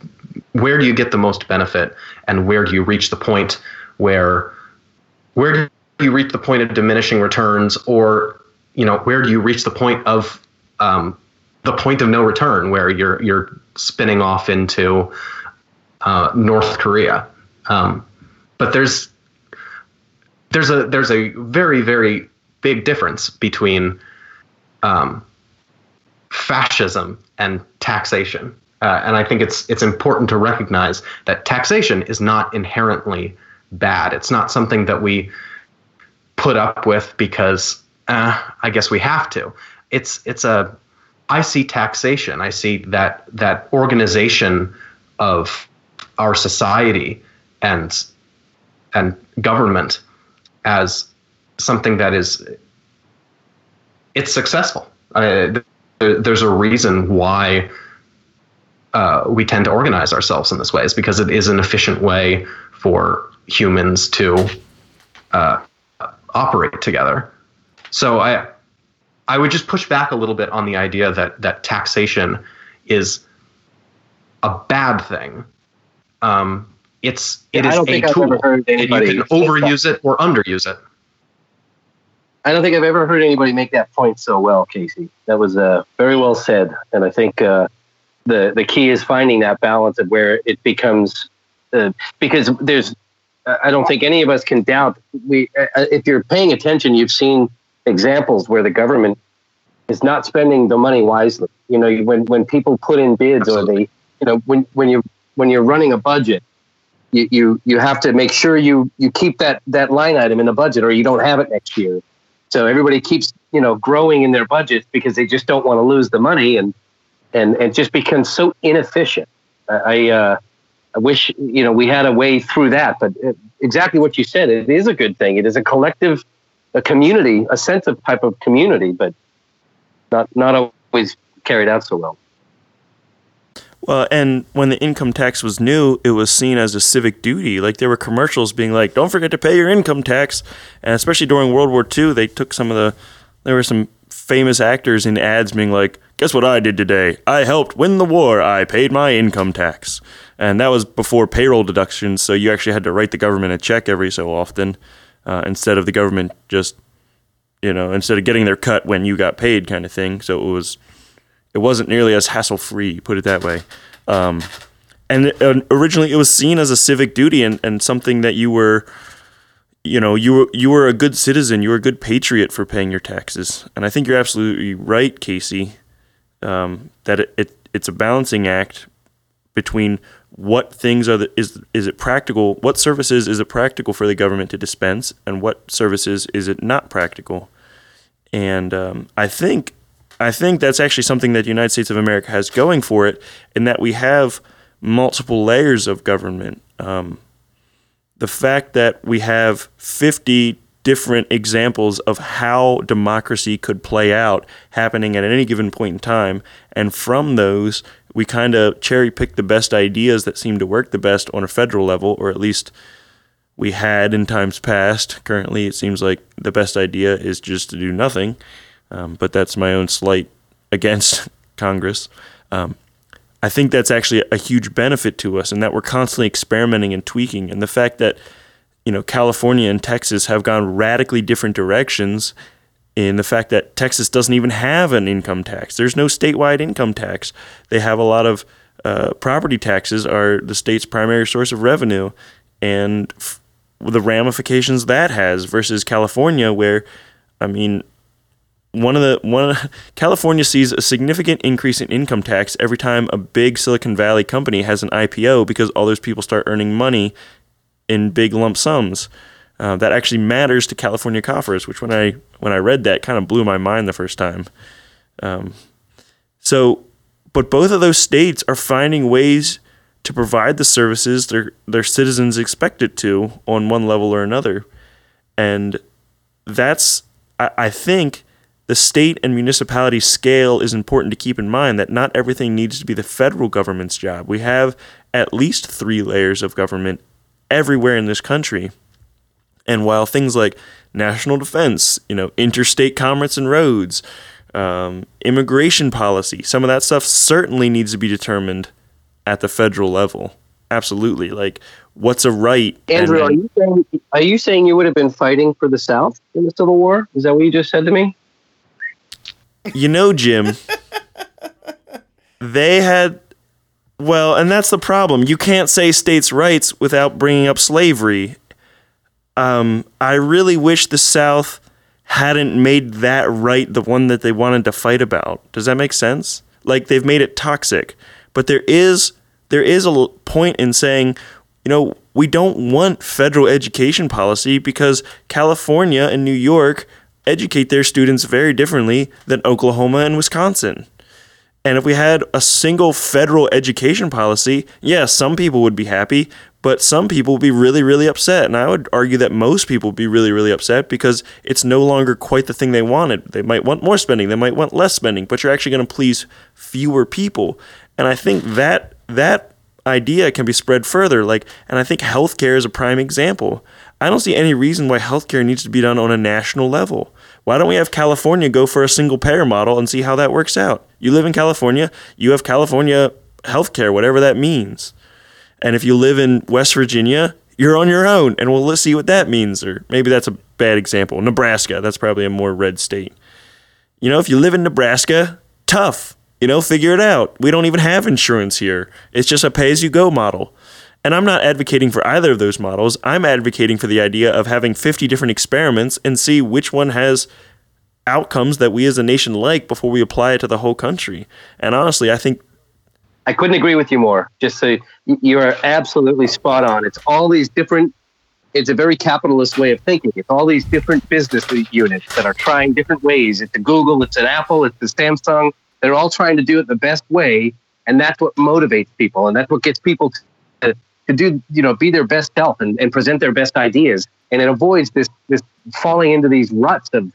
where do you get the most benefit, and where do you reach the point where, where you reach the point of diminishing returns, or you know, where do you reach the point of um, the point of no return, where you're you're spinning off into uh, North Korea. Um, but there's there's a there's a very very big difference between um, fascism and taxation. Uh, and I think it's it's important to recognize that taxation is not inherently bad. It's not something that we put up with because uh, I guess we have to. It's it's a I see taxation. I see that that organization of our society and and government as something that is it's successful. Uh, there's a reason why uh, we tend to organize ourselves in this way is because it is an efficient way for humans to uh, operate together. So I I would just push back a little bit on the idea that that taxation is a bad thing. Um, it's it Yeah, is a tool, and you can say that. overuse it or underuse it. I don't think I've ever heard anybody make that point so well, Casey. That was uh, very well said, and I think uh, the the key is finding that balance of where it becomes uh, because there's. I don't think any of us can doubt. We, uh, if you're paying attention, you've seen examples where the government is not spending the money wisely. You know, when when people put in bids or they, you know, when when you when you're running a budget, you, you you have to make sure you you keep that that line item in the budget, or you don't have it next year. So everybody keeps you know growing in their budgets because they just don't want to lose the money, and and and just becomes so inefficient. I I, uh, I wish you know we had a way through that, but uh, exactly what you said, it is a good thing. It is a collective, a community, a sense of type of community, but not not always carried out so well. Well, and when the income tax was new, it was seen as a civic duty. Like there were commercials being like, "Don't forget to pay your income tax," and especially during World War II, they took some of the. There were some famous actors in ads being like, "Guess what I did today? I helped win the war. I paid my income tax," and that was before payroll deductions. So you actually had to write the government a check every so often, uh, instead of the government just, you know, instead of getting their cut when you got paid, kind of thing. So it was it wasn't nearly as hassle free, put it that way. Um, and originally, it was seen as a civic duty and, and something that you were, you know, you were you were a good citizen, you were a good patriot for paying your taxes. And I think you're absolutely right, Casey, um, that it, it it's a balancing act between what things are the, is is it practical, what services is it practical for the government to dispense, and what services is it not practical. And um, I think I think that's actually something that the United States of America has going for it, in that we have multiple layers of government. Um, the fact that we have 50 different examples of how democracy could play out happening at any given point in time, and from those, we kind of cherry pick the best ideas that seem to work the best on a federal level, or at least we had in times past. Currently, it seems like the best idea is just to do nothing um, but that's my own slight against Congress. Um, I think that's actually a huge benefit to us, and that we're constantly experimenting and tweaking. And the fact that you know California and Texas have gone radically different directions in the fact that Texas doesn't even have an income tax. There's no statewide income tax. They have a lot of uh, property taxes are the state's primary source of revenue, and f- the ramifications that has versus California, where I mean, one of the one California sees a significant increase in income tax every time a big Silicon Valley company has an IPO because all those people start earning money in big lump sums. Uh, that actually matters to California coffers, which when I when I read that kind of blew my mind the first time. Um, so, but both of those states are finding ways to provide the services their their citizens expect it to on one level or another, and that's I, I think the state and municipality scale is important to keep in mind that not everything needs to be the federal government's job. We have at least three layers of government everywhere in this country. And while things like national defense, you know, interstate commerce and roads, um, immigration policy, some of that stuff certainly needs to be determined at the federal level. Absolutely. Like, what's a right? Andrew, and- are you saying are you saying you would have been fighting for the South in the Civil War? Is that what you just said to me? you know, Jim, they had. Well, and that's the problem. You can't say states' rights without bringing up slavery. Um, I really wish the South hadn't made that right the one that they wanted to fight about. Does that make sense? Like they've made it toxic. But there is there is a point in saying, you know, we don't want federal education policy because California and New York educate their students very differently than Oklahoma and Wisconsin. And if we had a single federal education policy, yeah, some people would be happy, but some people would be really, really upset. And I would argue that most people would be really, really upset because it's no longer quite the thing they wanted. They might want more spending, they might want less spending, but you're actually going to please fewer people. And I think that that idea can be spread further. Like, and I think healthcare is a prime example. I don't see any reason why healthcare needs to be done on a national level. Why don't we have California go for a single payer model and see how that works out? You live in California, you have California healthcare, whatever that means. And if you live in West Virginia, you're on your own, and we'll let's see what that means. Or maybe that's a bad example. Nebraska, that's probably a more red state. You know, if you live in Nebraska, tough. You know, figure it out. We don't even have insurance here. It's just a pay as you go model. And I'm not advocating for either of those models. I'm advocating for the idea of having 50 different experiments and see which one has outcomes that we as a nation like before we apply it to the whole country. And honestly, I think I couldn't agree with you more. Just so you are absolutely spot on. It's all these different it's a very capitalist way of thinking. It's all these different business units that are trying different ways. It's a Google, it's an Apple, it's a Samsung. They're all trying to do it the best way, and that's what motivates people, and that's what gets people to, to do, you know, be their best self and, and present their best ideas. And it avoids this this falling into these ruts of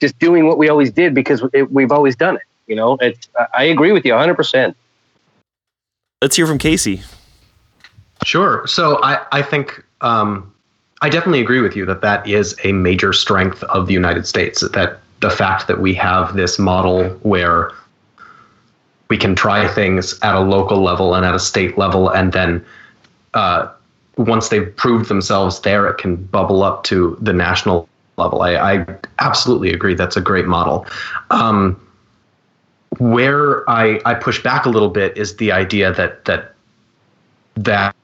just doing what we always did because it, we've always done it. You know, it's, I agree with you 100%. Let's hear from Casey. Sure. So I, I think um, I definitely agree with you that that is a major strength of the United States. That the fact that we have this model where we can try things at a local level and at a state level, and then uh, once they've proved themselves there, it can bubble up to the national level. I, I absolutely agree. That's a great model. Um, where I, I push back a little bit is the idea that that that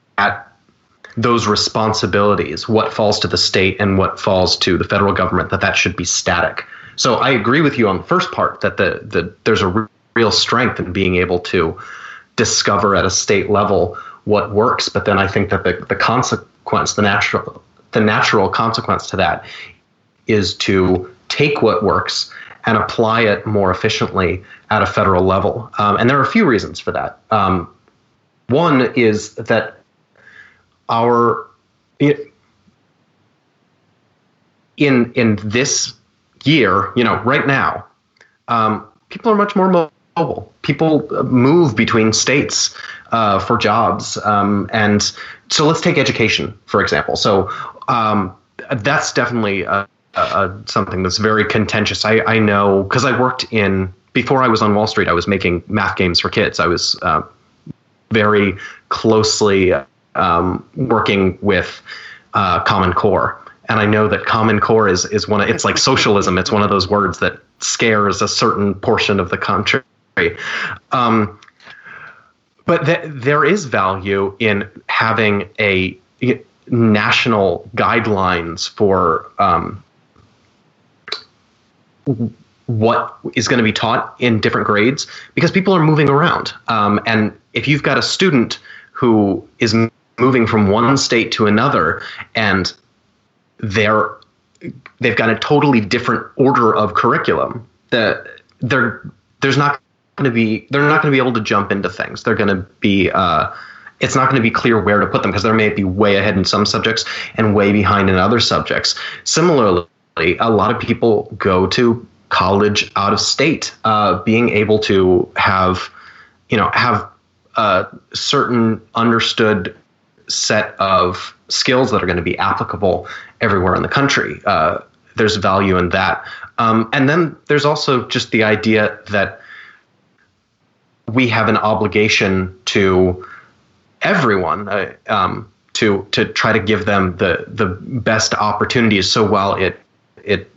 those responsibilities, what falls to the state and what falls to the federal government, that that should be static. So I agree with you on the first part that the, the there's a real strength in being able to discover at a state level what works. But then I think that the, the consequence, the natural the natural consequence to that is to take what works and apply it more efficiently at a federal level. Um, and there are a few reasons for that. Um, one is that our in in this year, you know, right now, um, people are much more People move between states uh, for jobs, um, and so let's take education for example. So um, that's definitely a, a, something that's very contentious. I, I know because I worked in before I was on Wall Street. I was making math games for kids. I was uh, very closely um, working with uh, Common Core. And I know that Common Core is, is one of, it's like socialism. It's one of those words that scares a certain portion of the country. Um, but th- there is value in having a national guidelines for um, what is going to be taught in different grades because people are moving around. Um, and if you've got a student who is moving from one state to another and they're they've got a totally different order of curriculum they're there's not going to be they're not going to be able to jump into things they're going to be uh, it's not going to be clear where to put them because they may be way ahead in some subjects and way behind in other subjects similarly a lot of people go to college out of state uh, being able to have you know have a certain understood set of skills that are going to be applicable everywhere in the country. Uh, there's value in that. Um, and then there's also just the idea that we have an obligation to everyone uh, um, to to try to give them the the best opportunities. So while it it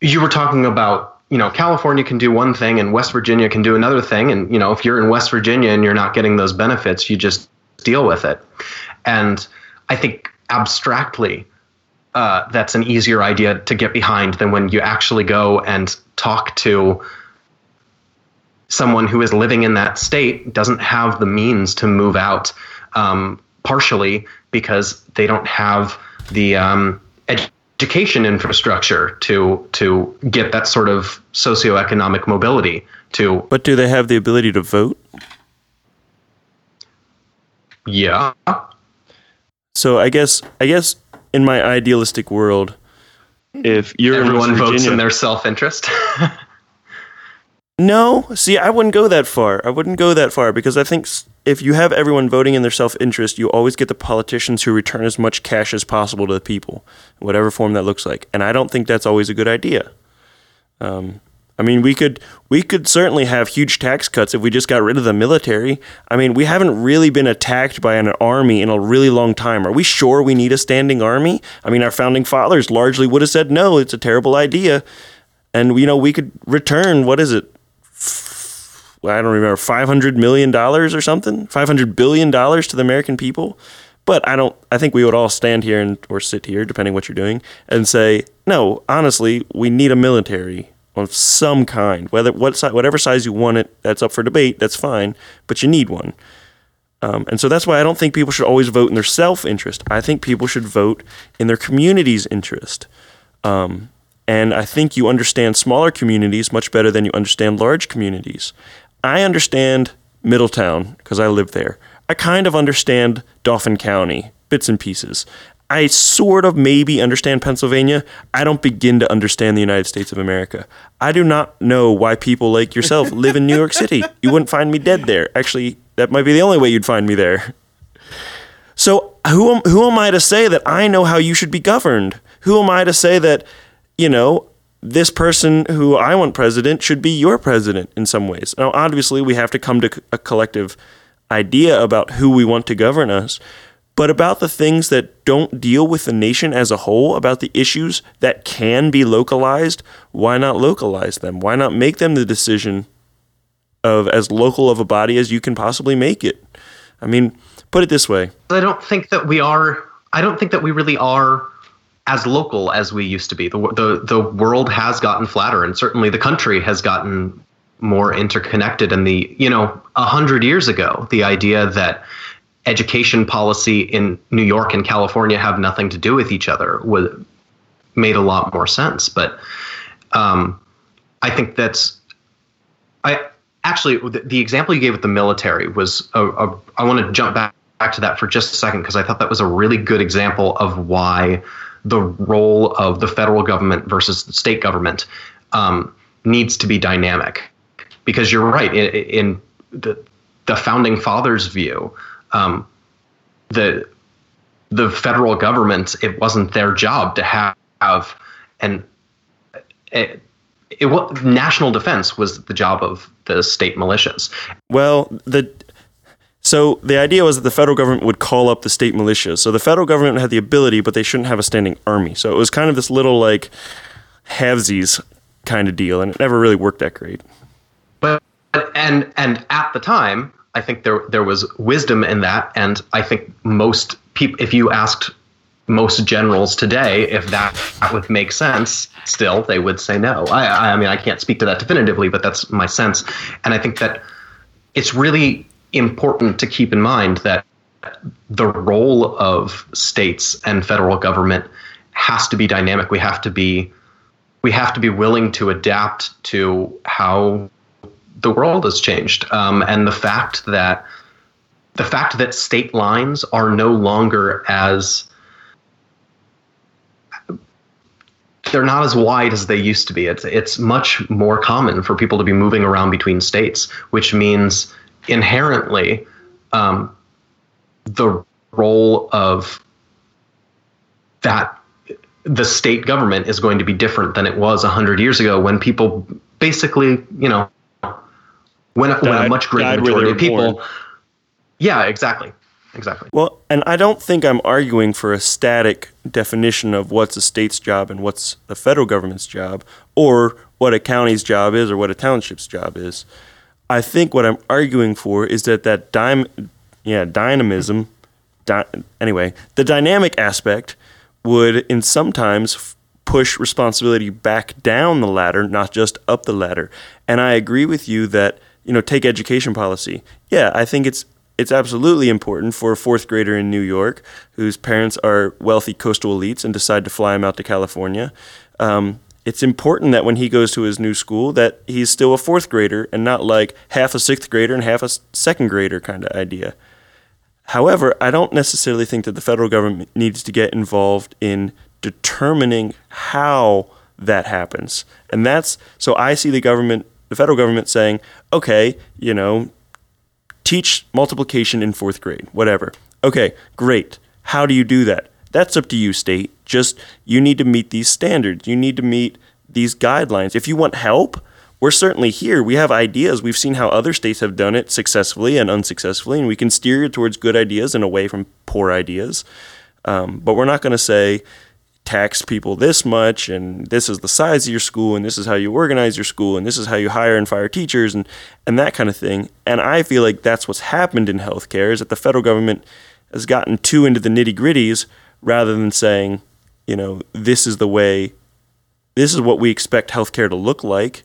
you were talking about you know, California can do one thing and West Virginia can do another thing. And, you know, if you're in West Virginia and you're not getting those benefits, you just deal with it. And I think abstractly, uh, that's an easier idea to get behind than when you actually go and talk to someone who is living in that state, doesn't have the means to move out, um, partially because they don't have the um, education infrastructure to to get that sort of socioeconomic mobility to But do they have the ability to vote? yeah So I guess I guess in my idealistic world, if you're everyone in West votes in their self-interest No, see, I wouldn't go that far. I wouldn't go that far because I think if you have everyone voting in their self interest, you always get the politicians who return as much cash as possible to the people, whatever form that looks like. And I don't think that's always a good idea. Um, I mean, we could we could certainly have huge tax cuts if we just got rid of the military. I mean, we haven't really been attacked by an army in a really long time. Are we sure we need a standing army? I mean, our founding fathers largely would have said no, it's a terrible idea. And you know, we could return what is it? I don't remember, $500 million or something, $500 billion to the American people. But I don't, I think we would all stand here and, or sit here, depending what you're doing, and say, no, honestly, we need a military of some kind. Whether, what, si- whatever size you want it, that's up for debate, that's fine, but you need one. Um, and so that's why I don't think people should always vote in their self interest. I think people should vote in their community's interest. Um, and I think you understand smaller communities much better than you understand large communities. I understand Middletown because I live there. I kind of understand Dauphin County, bits and pieces. I sort of maybe understand Pennsylvania. I don't begin to understand the United States of America. I do not know why people like yourself live in New York City. You wouldn't find me dead there. Actually, that might be the only way you'd find me there. So who am, who am I to say that I know how you should be governed? Who am I to say that, you know, this person who I want president should be your president in some ways? Now, obviously, we have to come to a collective idea about who we want to govern us, but about the things that don't deal with the nation as a whole, about the issues that can be localized, why not localize them? Why not make them the decision of as local of a body as you can possibly make it? I mean, put it this way. I don't think that we are. I don't think that we really are as local as we used to be. The the the world has gotten flatter, and certainly the country has gotten more interconnected. And the you know a hundred years ago, the idea that education policy in New York and California have nothing to do with each other was made a lot more sense. But um, I think that's I actually the, the example you gave with the military was a, a, I want to jump back back to that for just a second because I thought that was a really good example of why the role of the federal government versus the state government um, needs to be dynamic. Because you're right in, in the the founding fathers' view, um, the the federal government it wasn't their job to have, have an it, it national defense was the job of the state militias. Well, the so the idea was that the federal government would call up the state militias. So the federal government had the ability, but they shouldn't have a standing army. So it was kind of this little like halvesies kind of deal, and it never really worked that great. But and and at the time, I think there there was wisdom in that, and I think most people, if you asked most generals today if that, that would make sense, still they would say no. I I mean I can't speak to that definitively, but that's my sense, and I think that it's really important to keep in mind that the role of states and federal government has to be dynamic. We have to be we have to be willing to adapt to how the world has changed, um, and the fact that the fact that state lines are no longer as they're not as wide as they used to be. It's it's much more common for people to be moving around between states, which means inherently um, the role of that the state government is going to be different than it was 100 years ago when people basically you know when, when a much greater died where they majority of people born. yeah exactly exactly Well, and I don't think I'm arguing for a static definition of what's a state's job and what's the federal government's job, or what a county's job is or what a township's job is. I think what I'm arguing for is that that dy- yeah, dynamism, anyway, the dynamic aspect would in sometimes f- push responsibility back down the ladder, not just up the ladder. And I agree with you that, you know, take education policy. Yeah, I think it's it's absolutely important for a fourth grader in New York whose parents are wealthy coastal elites and decide to fly him out to California. Um, it's important that when he goes to his new school that he's still a fourth grader and not like half a sixth grader and half a second grader kind of idea. However, I don't necessarily think that the federal government needs to get involved in determining how that happens. And that's so I see the government, the federal government saying, okay, you know, teach multiplication in fourth grade, whatever. Okay, great. How do you do that? That's up to you, state. Just you need to meet these standards. You need to meet these guidelines. If you want help, we're certainly here. We have ideas. We've seen how other states have done it successfully and unsuccessfully, and we can steer you towards good ideas and away from poor ideas. Um, but we're not going to say tax people this much, and this is the size of your school, and this is how you organize your school, and this is how you hire and fire teachers, and and that kind of thing. And I feel like that's what's happened in healthcare is that the federal government has gotten too into the nitty gritties rather than saying, you know, this is the way, this is what we expect healthcare to look like.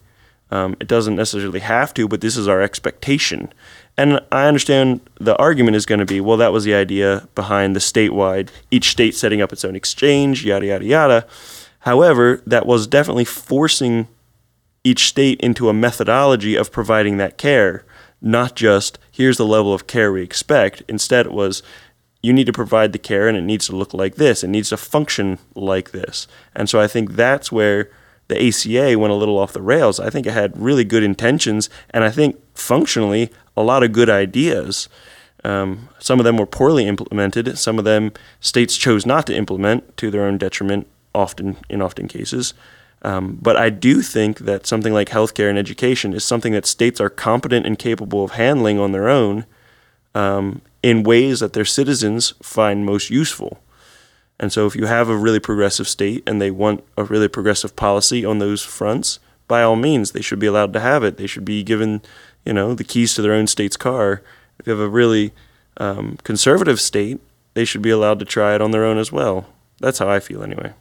Um, it doesn't necessarily have to, but this is our expectation. And I understand the argument is going to be, well, that was the idea behind the statewide, each state setting up its own exchange, yada, yada, yada. However, that was definitely forcing each state into a methodology of providing that care, not just here's the level of care we expect. Instead, it was you need to provide the care and it needs to look like this. It needs to function like this. And so I think that's where the ACA went a little off the rails. I think it had really good intentions and I think functionally a lot of good ideas. Um, some of them were poorly implemented. Some of them states chose not to implement to their own detriment, often in often cases. Um, but I do think that something like healthcare and education is something that states are competent and capable of handling on their own, um, in ways that their citizens find most useful. And so, if you have a really progressive state and they want a really progressive policy on those fronts, by all means, they should be allowed to have it. They should be given, you know, the keys to their own state's car. If you have a really um, conservative state, they should be allowed to try it on their own as well. That's how I feel, anyway.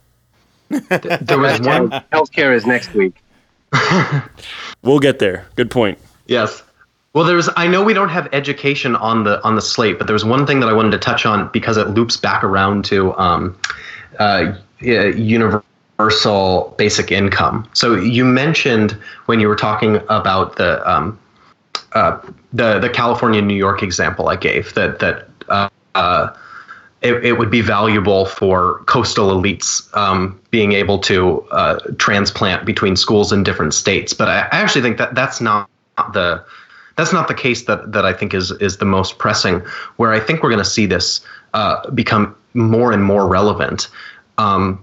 There was one. Healthcare is next week. We'll get there. Good point. Yes. Well, there was. I know we don't have education on the on the slate, but there was one thing that I wanted to touch on because it loops back around to um, uh, universal basic income. So you mentioned when you were talking about the um, uh, the the California New York example I gave that that uh, uh, it, it would be valuable for coastal elites um, being able to uh, transplant between schools in different states. But I, I actually think that that's not the that's not the case that that I think is is the most pressing. Where I think we're going to see this uh, become more and more relevant. Um,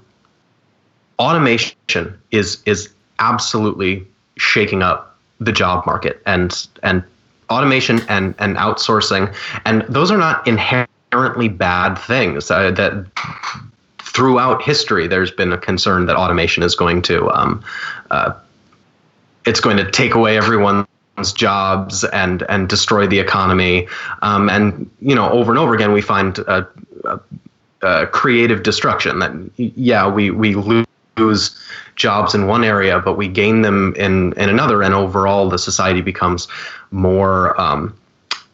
automation is is absolutely shaking up the job market and and automation and and outsourcing and those are not inherently bad things uh, that throughout history there's been a concern that automation is going to um, uh, it's going to take away everyone's jobs and and destroy the economy. Um, and you know over and over again we find uh, creative destruction that yeah we we lose jobs in one area but we gain them in in another and overall the society becomes more um,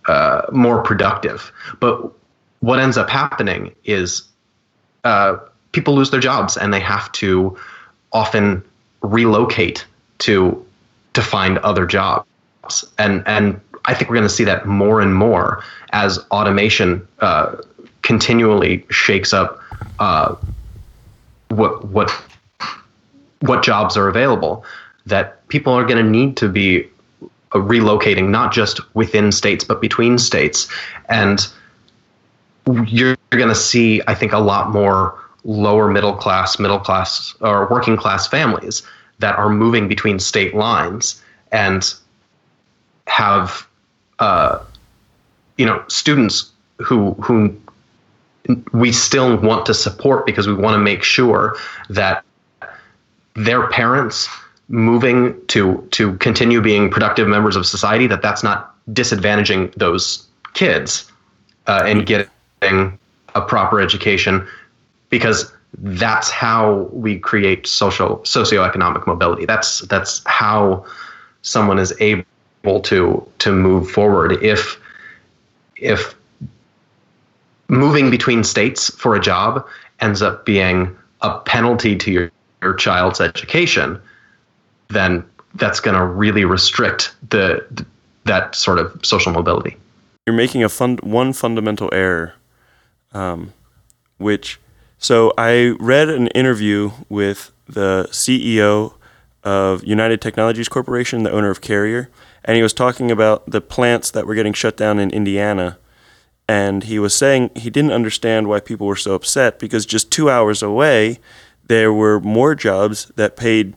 uh, more productive. But what ends up happening is uh, people lose their jobs and they have to often relocate to to find other jobs and and I think we're going to see that more and more as automation uh, continually shakes up uh, what what what jobs are available. That people are going to need to be uh, relocating not just within states but between states, and you're going to see, I think, a lot more lower middle class, middle class, or working class families that are moving between state lines and have uh, you know students who who we still want to support because we want to make sure that their parents moving to to continue being productive members of society that that's not disadvantaging those kids uh, and getting a proper education because that's how we create social socioeconomic mobility. That's that's how someone is able to to move forward if if moving between states for a job ends up being a penalty to your, your child's education then that's going to really restrict the that sort of social mobility. You're making a fund one fundamental error, um, which so I read an interview with the CEO of United Technologies Corporation, the owner of Carrier, and he was talking about the plants that were getting shut down in Indiana. And he was saying he didn't understand why people were so upset because just two hours away, there were more jobs that paid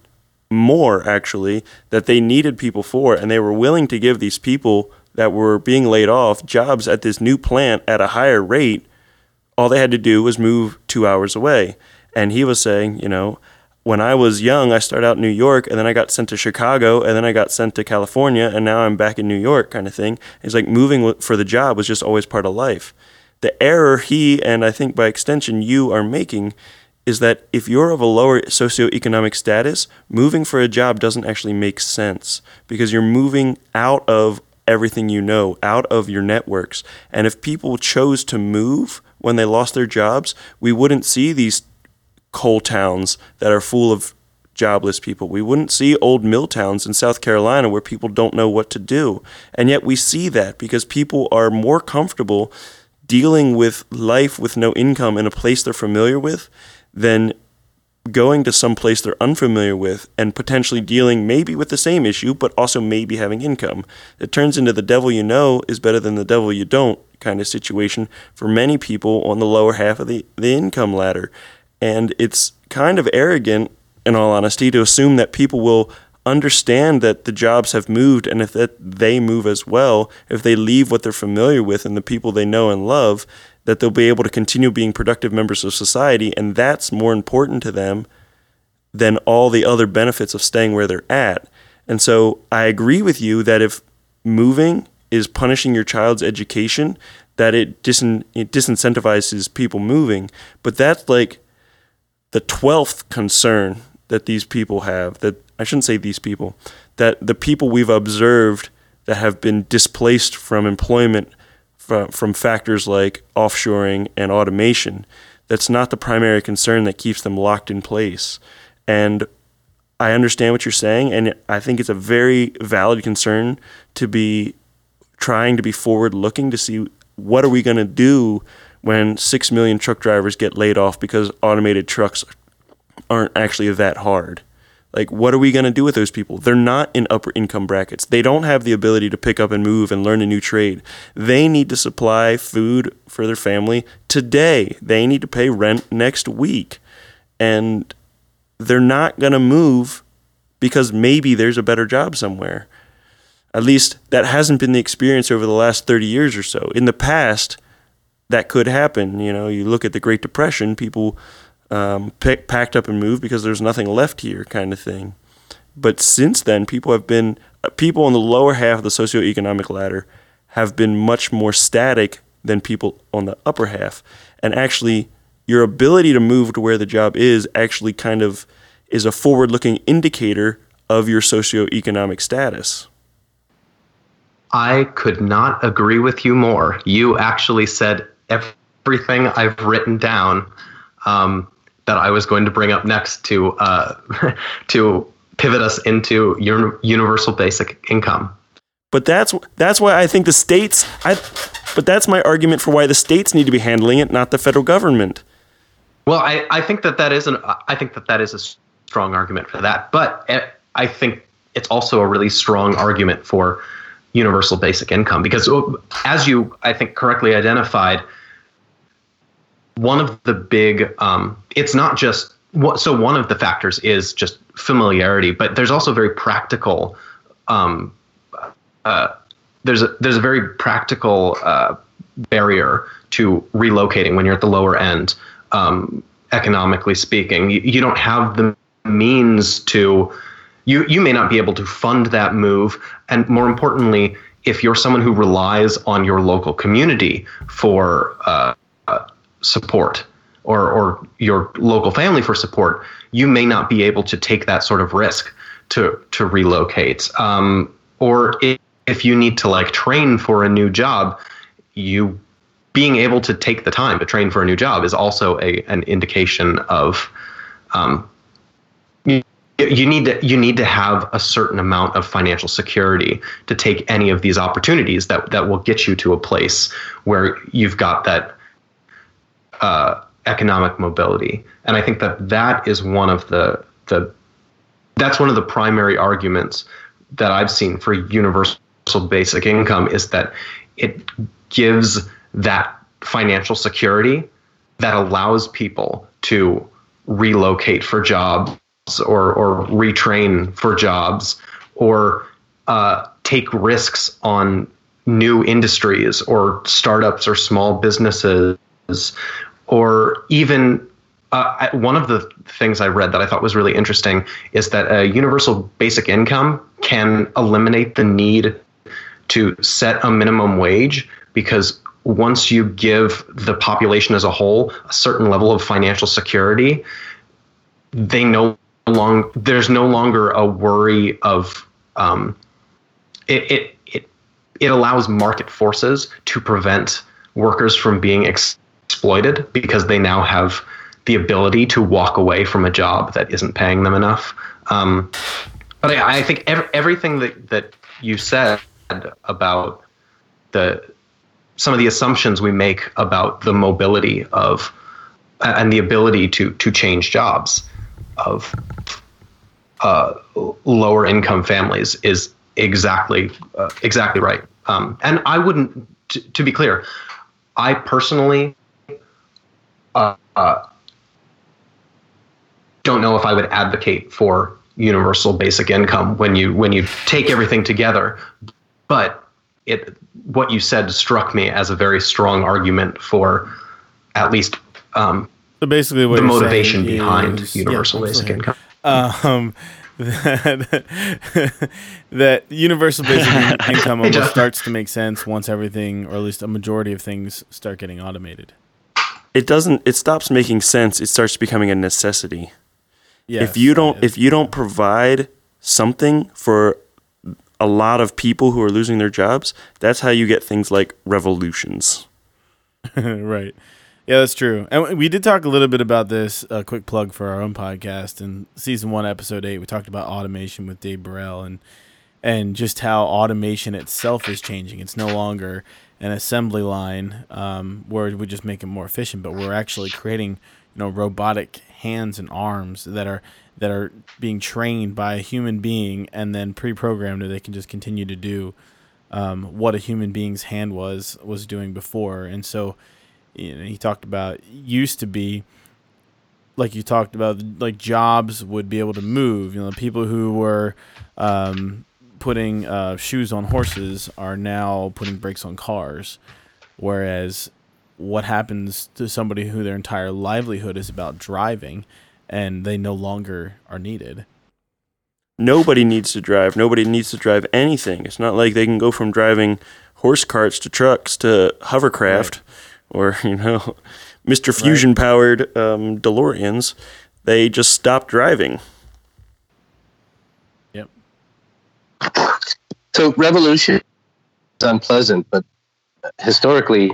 more actually that they needed people for. And they were willing to give these people that were being laid off jobs at this new plant at a higher rate. All they had to do was move 2 hours away. And he was saying you know when I was young I started out in New York and then I got sent to Chicago and then I got sent to California and now I'm back in New York kind of thing it's like moving for the job was just always part of life the error he and I think by extension you are making is that if you're of a lower socioeconomic status, moving for a job doesn't actually make sense because you're moving out of everything you know, out of your networks. And if people chose to move when they lost their jobs, we wouldn't see these coal towns that are full of jobless people. We wouldn't see old mill towns in South Carolina where people don't know what to do. And yet we see that because people are more comfortable dealing with life with no income in a place they're familiar with than going to some place they're unfamiliar with and potentially dealing maybe with the same issue, but also maybe having income. It turns into the devil you know is better than the devil you don't kind of situation for many people on the lower half of the, the income ladder. And it's kind of arrogant, in all honesty, to assume that people will understand that the jobs have moved and if that they move as well, if they leave what they're familiar with and the people they know and love, that they'll be able to continue being productive members of society, and that's more important to them than all the other benefits of staying where they're at. And so I agree with you that if moving is punishing your child's education, that it, disin- it disincentivizes people moving. But that's like the 12th concern that these people have, that I shouldn't say these people, that the people we've observed that have been displaced from employment from, from factors like offshoring and automation. That's not the primary concern that keeps them locked in place. And I understand what you're saying, and I think it's a very valid concern to be trying to be forward looking to see what are we going to do when 6 million truck drivers get laid off because automated trucks aren't actually that hard. Like, what are we going to do with those people? They're not in upper income brackets. They don't have the ability to pick up and move and learn a new trade. They need to supply food for their family today. They need to pay rent next week. And they're not going to move because maybe there's a better job somewhere. At least that hasn't been the experience over the last 30 years or so. In the past, that could happen. You know, you look at the Great Depression, people um, pick, packed up and moved because there's nothing left here, kind of thing. But since then, people have been uh, people on the lower half of the socioeconomic ladder have been much more static than people on the upper half, and actually, your ability to move to where the job is actually kind of is a forward-looking indicator of your socioeconomic status. I could not agree with you more. You actually said everything I've written down. Um, that I was going to bring up next to uh, to pivot us into universal basic income. But that's that's why I think the states. I, but that's my argument for why the states need to be handling it, not the federal government. Well, I, I think that that is an I think that that is a strong argument for that. But eh, I think it's also a really strong argument for universal basic income because, oh, as you I think correctly identified, one of the big um, it's not just what so one of the factors is just familiarity but there's also very practical um, uh, there's a there's a very practical uh, barrier to relocating when you're at the lower end um, economically speaking. You, you don't have the means to you you may not be able to fund that move, and more importantly, if you're someone who relies on your local community for uh, support or or your local family for support, you may not be able to take that sort of risk to to relocate. Um, or if, if you need to like train for a new job, you being able to take the time to train for a new job is also a an indication of um, you, you need to you need to have a certain amount of financial security to take any of these opportunities that that will get you to a place where you've got that uh, economic mobility. And I think that that is one of the the that's one of the primary arguments that I've seen for universal basic income is that it gives that financial security that allows people to relocate for jobs or or retrain for jobs or uh, take risks on new industries or startups or small businesses or even uh, one of the things I read that I thought was really interesting is that a universal basic income can eliminate the need to set a minimum wage because once you give the population as a whole a certain level of financial security, they no long there's no longer a worry of um, it, it it it allows market forces to prevent workers from being ex- exploited because they now have the ability to walk away from a job that isn't paying them enough. Um, but I, I think ev- everything that, that you said about the some of the assumptions we make about the mobility of and the ability to to change jobs of uh, lower income families is exactly uh, exactly right. Um, and I wouldn't, t- to be clear, I personally uh, uh, don't know if I would advocate for universal basic income when you when you take everything together. But it what you said struck me as a very strong argument for at least um, So basically, what the motivation behind is- universal yeah, basic income. um, that, that universal basic income almost starts to make sense once everything, or at least a majority of things, start getting automated. It doesn't. It stops making sense. It starts becoming a necessity. Yes, if you don't, if you don't provide something for a lot of people who are losing their jobs, that's how you get things like revolutions. right. Yeah, that's true. And we did talk a little bit about this. A quick plug for our own podcast in season one, episode eight. We talked about automation with Dave Burrell and and just how automation itself is changing. It's no longer an assembly line um, where we just make it more efficient, but we're actually creating you know robotic hands and arms that are that are being trained by a human being and then pre-programmed that they can just continue to do um, what a human being's hand was was doing before. And so you know, he talked about used to be like you talked about like jobs would be able to move you know people who were um, putting uh, shoes on horses are now putting brakes on cars whereas what happens to somebody who their entire livelihood is about driving and they no longer are needed Nobody needs to drive. Nobody needs to drive anything. It's not like they can go from driving horse carts to trucks to hovercraft or, you know, Mr. Fusion powered um, DeLoreans. They just stop driving. yep So revolution is unpleasant, but historically,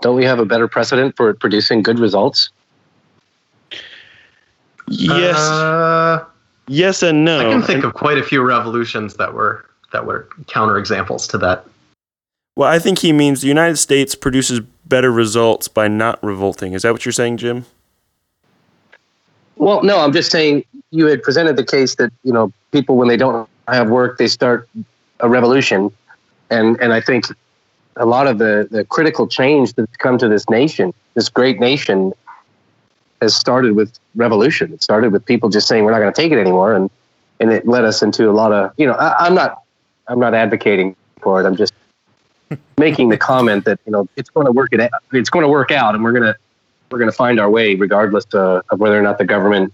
don't we have a better precedent for producing good results? Yes. Uh, yes and no. I can think of quite a few revolutions that were that were counterexamples to that. Well, I think he means the United States produces better results by not revolting. Is that what you're saying, Jim? Well, no, I'm just saying you had presented the case that you know people when they don't have work they start a revolution, and and I think a lot of the the critical change that's come to this nation, this great nation, has started with revolution. It started with people just saying we're not going to take it anymore, and and it led us into a lot of you know I, I'm not I'm not advocating for it. I'm just making the comment that you know it's going to work it. It's going to work out, and we're gonna we're going to find our way regardless uh, of whether or not the government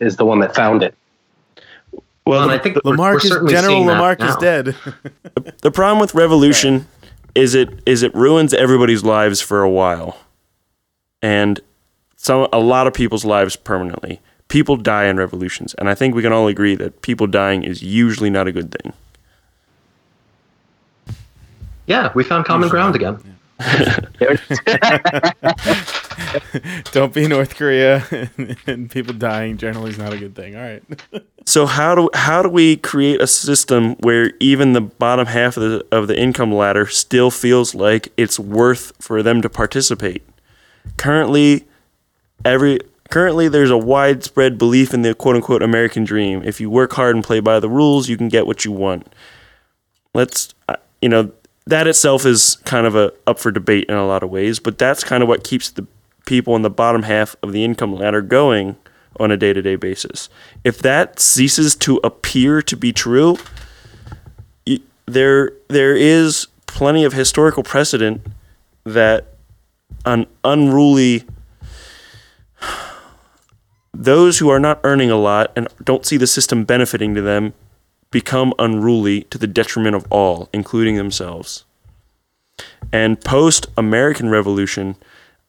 is the one that found it. Well, and I think we're, Lamarque we're is General Lamarque is dead. The problem with revolution is it is it ruins everybody's lives for a while, and some a lot of people's lives permanently. People die in revolutions, and I think we can all agree that people dying is usually not a good thing. Yeah, we found common ground again. Don't be North Korea and people dying generally is not a good thing. All right. So how do how do we create a system where even the bottom half of the of the income ladder still feels like it's worth for them to participate? Currently, every currently there's a widespread belief in the quote unquote American dream. If you work hard and play by the rules, you can get what you want. Let's uh, you know that itself is kind of a up for debate in a lot of ways, but that's kind of what keeps the people in the bottom half of the income ladder going on a day-to-day basis. If that ceases to appear to be true, there there is plenty of historical precedent that an unruly those who are not earning a lot and don't see the system benefiting to them become unruly to the detriment of all, including themselves. And post American Revolution,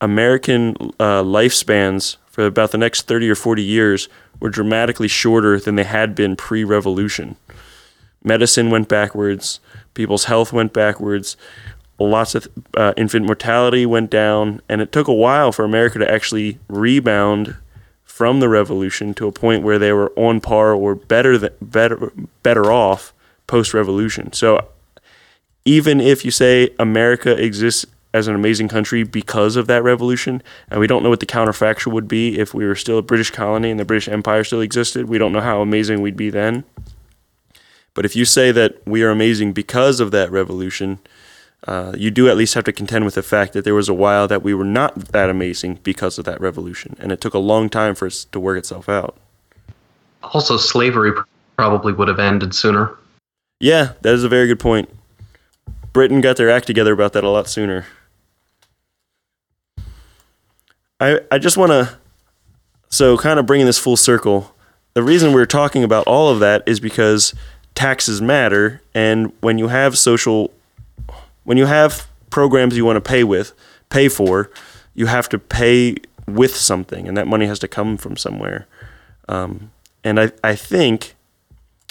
American uh, lifespans for about the next 30 or 40 years were dramatically shorter than they had been pre revolution. Medicine went backwards, people's health went backwards, lots of uh, infant mortality went down, and it took a while for America to actually rebound from the revolution to a point where they were on par or better than, better better off post revolution. So even if you say America exists as an amazing country because of that revolution, and we don't know what the counterfactual would be if we were still a British colony and the British Empire still existed, we don't know how amazing we'd be then. But if you say that we are amazing because of that revolution, uh, you do at least have to contend with the fact that there was a while that we were not that amazing because of that revolution, and it took a long time for it to work itself out. Also, slavery probably would have ended sooner. Yeah, that is a very good point. Britain got their act together about that a lot sooner. I I just want to so kind of bringing this full circle. The reason we're talking about all of that is because taxes matter and when you have social when you have programs you want to pay with, pay for, you have to pay with something and that money has to come from somewhere. Um, and I I think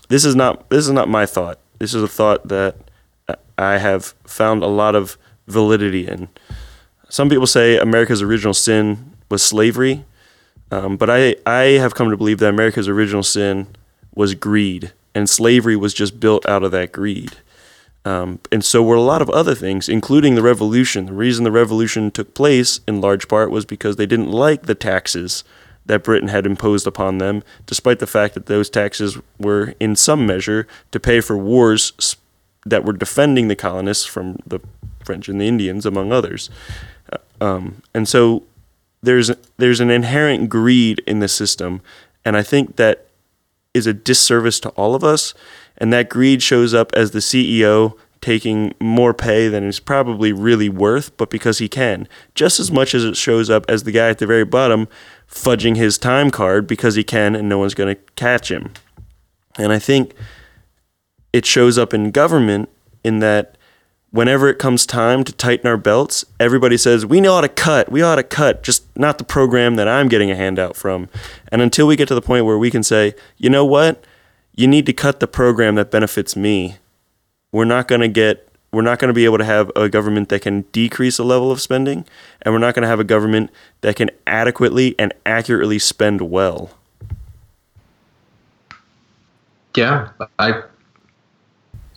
this is not this is not my thought. This is a thought that I have found a lot of validity in. Some people say America's original sin was slavery, um, but I I have come to believe that America's original sin was greed, and slavery was just built out of that greed. Um, and so were a lot of other things, including the revolution. The reason the revolution took place, in large part, was because they didn't like the taxes that Britain had imposed upon them, despite the fact that those taxes were, in some measure, to pay for wars that were defending the colonists from the French and the Indians, among others. Uh, Um, and so there's there's an inherent greed in the system, and I think that is a disservice to all of us. And that greed shows up as the CEO taking more pay than is probably really worth, but because he can, just as much as it shows up as the guy at the very bottom fudging his time card because he can and no one's going to catch him. And I think it shows up in government in that whenever it comes time to tighten our belts, everybody says, we know how to cut. We ought to cut, just not the program that I'm getting a handout from. And until we get to the point where we can say, you know what? You need to cut the program that benefits me. We're not going to get, we're not going to be able to have a government that can decrease the level of spending, and we're not going to have a government that can adequately and accurately spend well. Yeah, I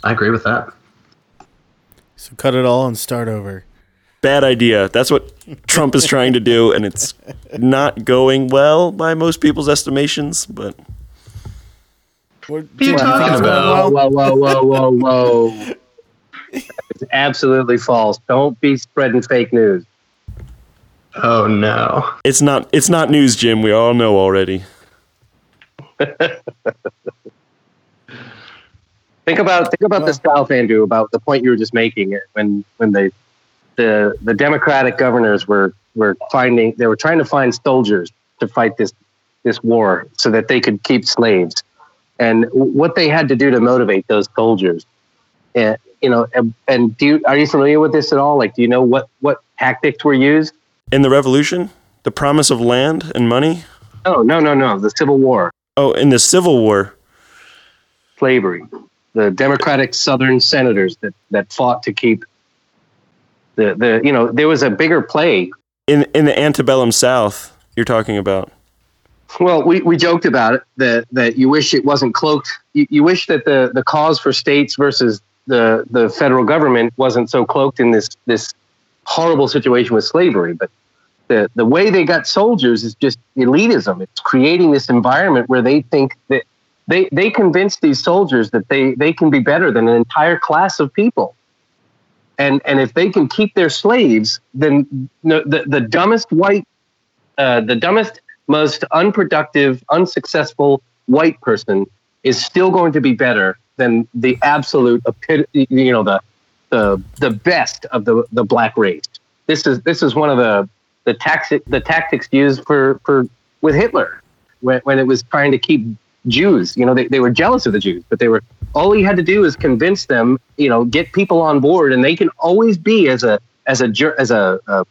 I agree with that. So cut it all and start over. Bad idea. That's what Trump is trying to do, and it's not going well by most people's estimations. But What are you talking about? Whoa, whoa, whoa, whoa, whoa, whoa. It's absolutely false. Don't be spreading fake news. Oh no. it's not it's not news, Jim. We all know already. Think about think about the South, Andrew. About the point you were just making. Eh, when when they the the Democratic governors were were finding they were trying to find soldiers to fight this this war so that they could keep slaves. and what they had to do to motivate those soldiers. And, you know, and, and do you, are you familiar with this at all? Like, do you know what, what tactics were used? In the revolution, the promise of land and money. Oh, no, no, no. The Civil War, Oh, in the Civil War. slavery, the Democratic Southern senators that, that fought to keep the, the, you know, there was a bigger play. In in the antebellum South, you're talking about. Well, we, we joked about it that, that you wish it wasn't cloaked. You, you wish that the, the cause for states versus the, the federal government wasn't so cloaked in this, this horrible situation with slavery. But the, the way they got soldiers is just elitism. It's creating this environment where they think that they, they convince these soldiers that they, they can be better than an entire class of people. And, and if they can keep their slaves, then the, the, the dumbest white, uh, the dumbest, most unproductive, unsuccessful white person is still going to be better than the absolute, you know, the, the, the best of the, the black race. This is, this is one of the, the tactic, the tactics used for, for, with Hitler when, when it was trying to keep Jews, you know, they, they were jealous of the Jews, but they were, all he had to do is convince them, you know, get people on board and they can always be as a, as a, as a, uh,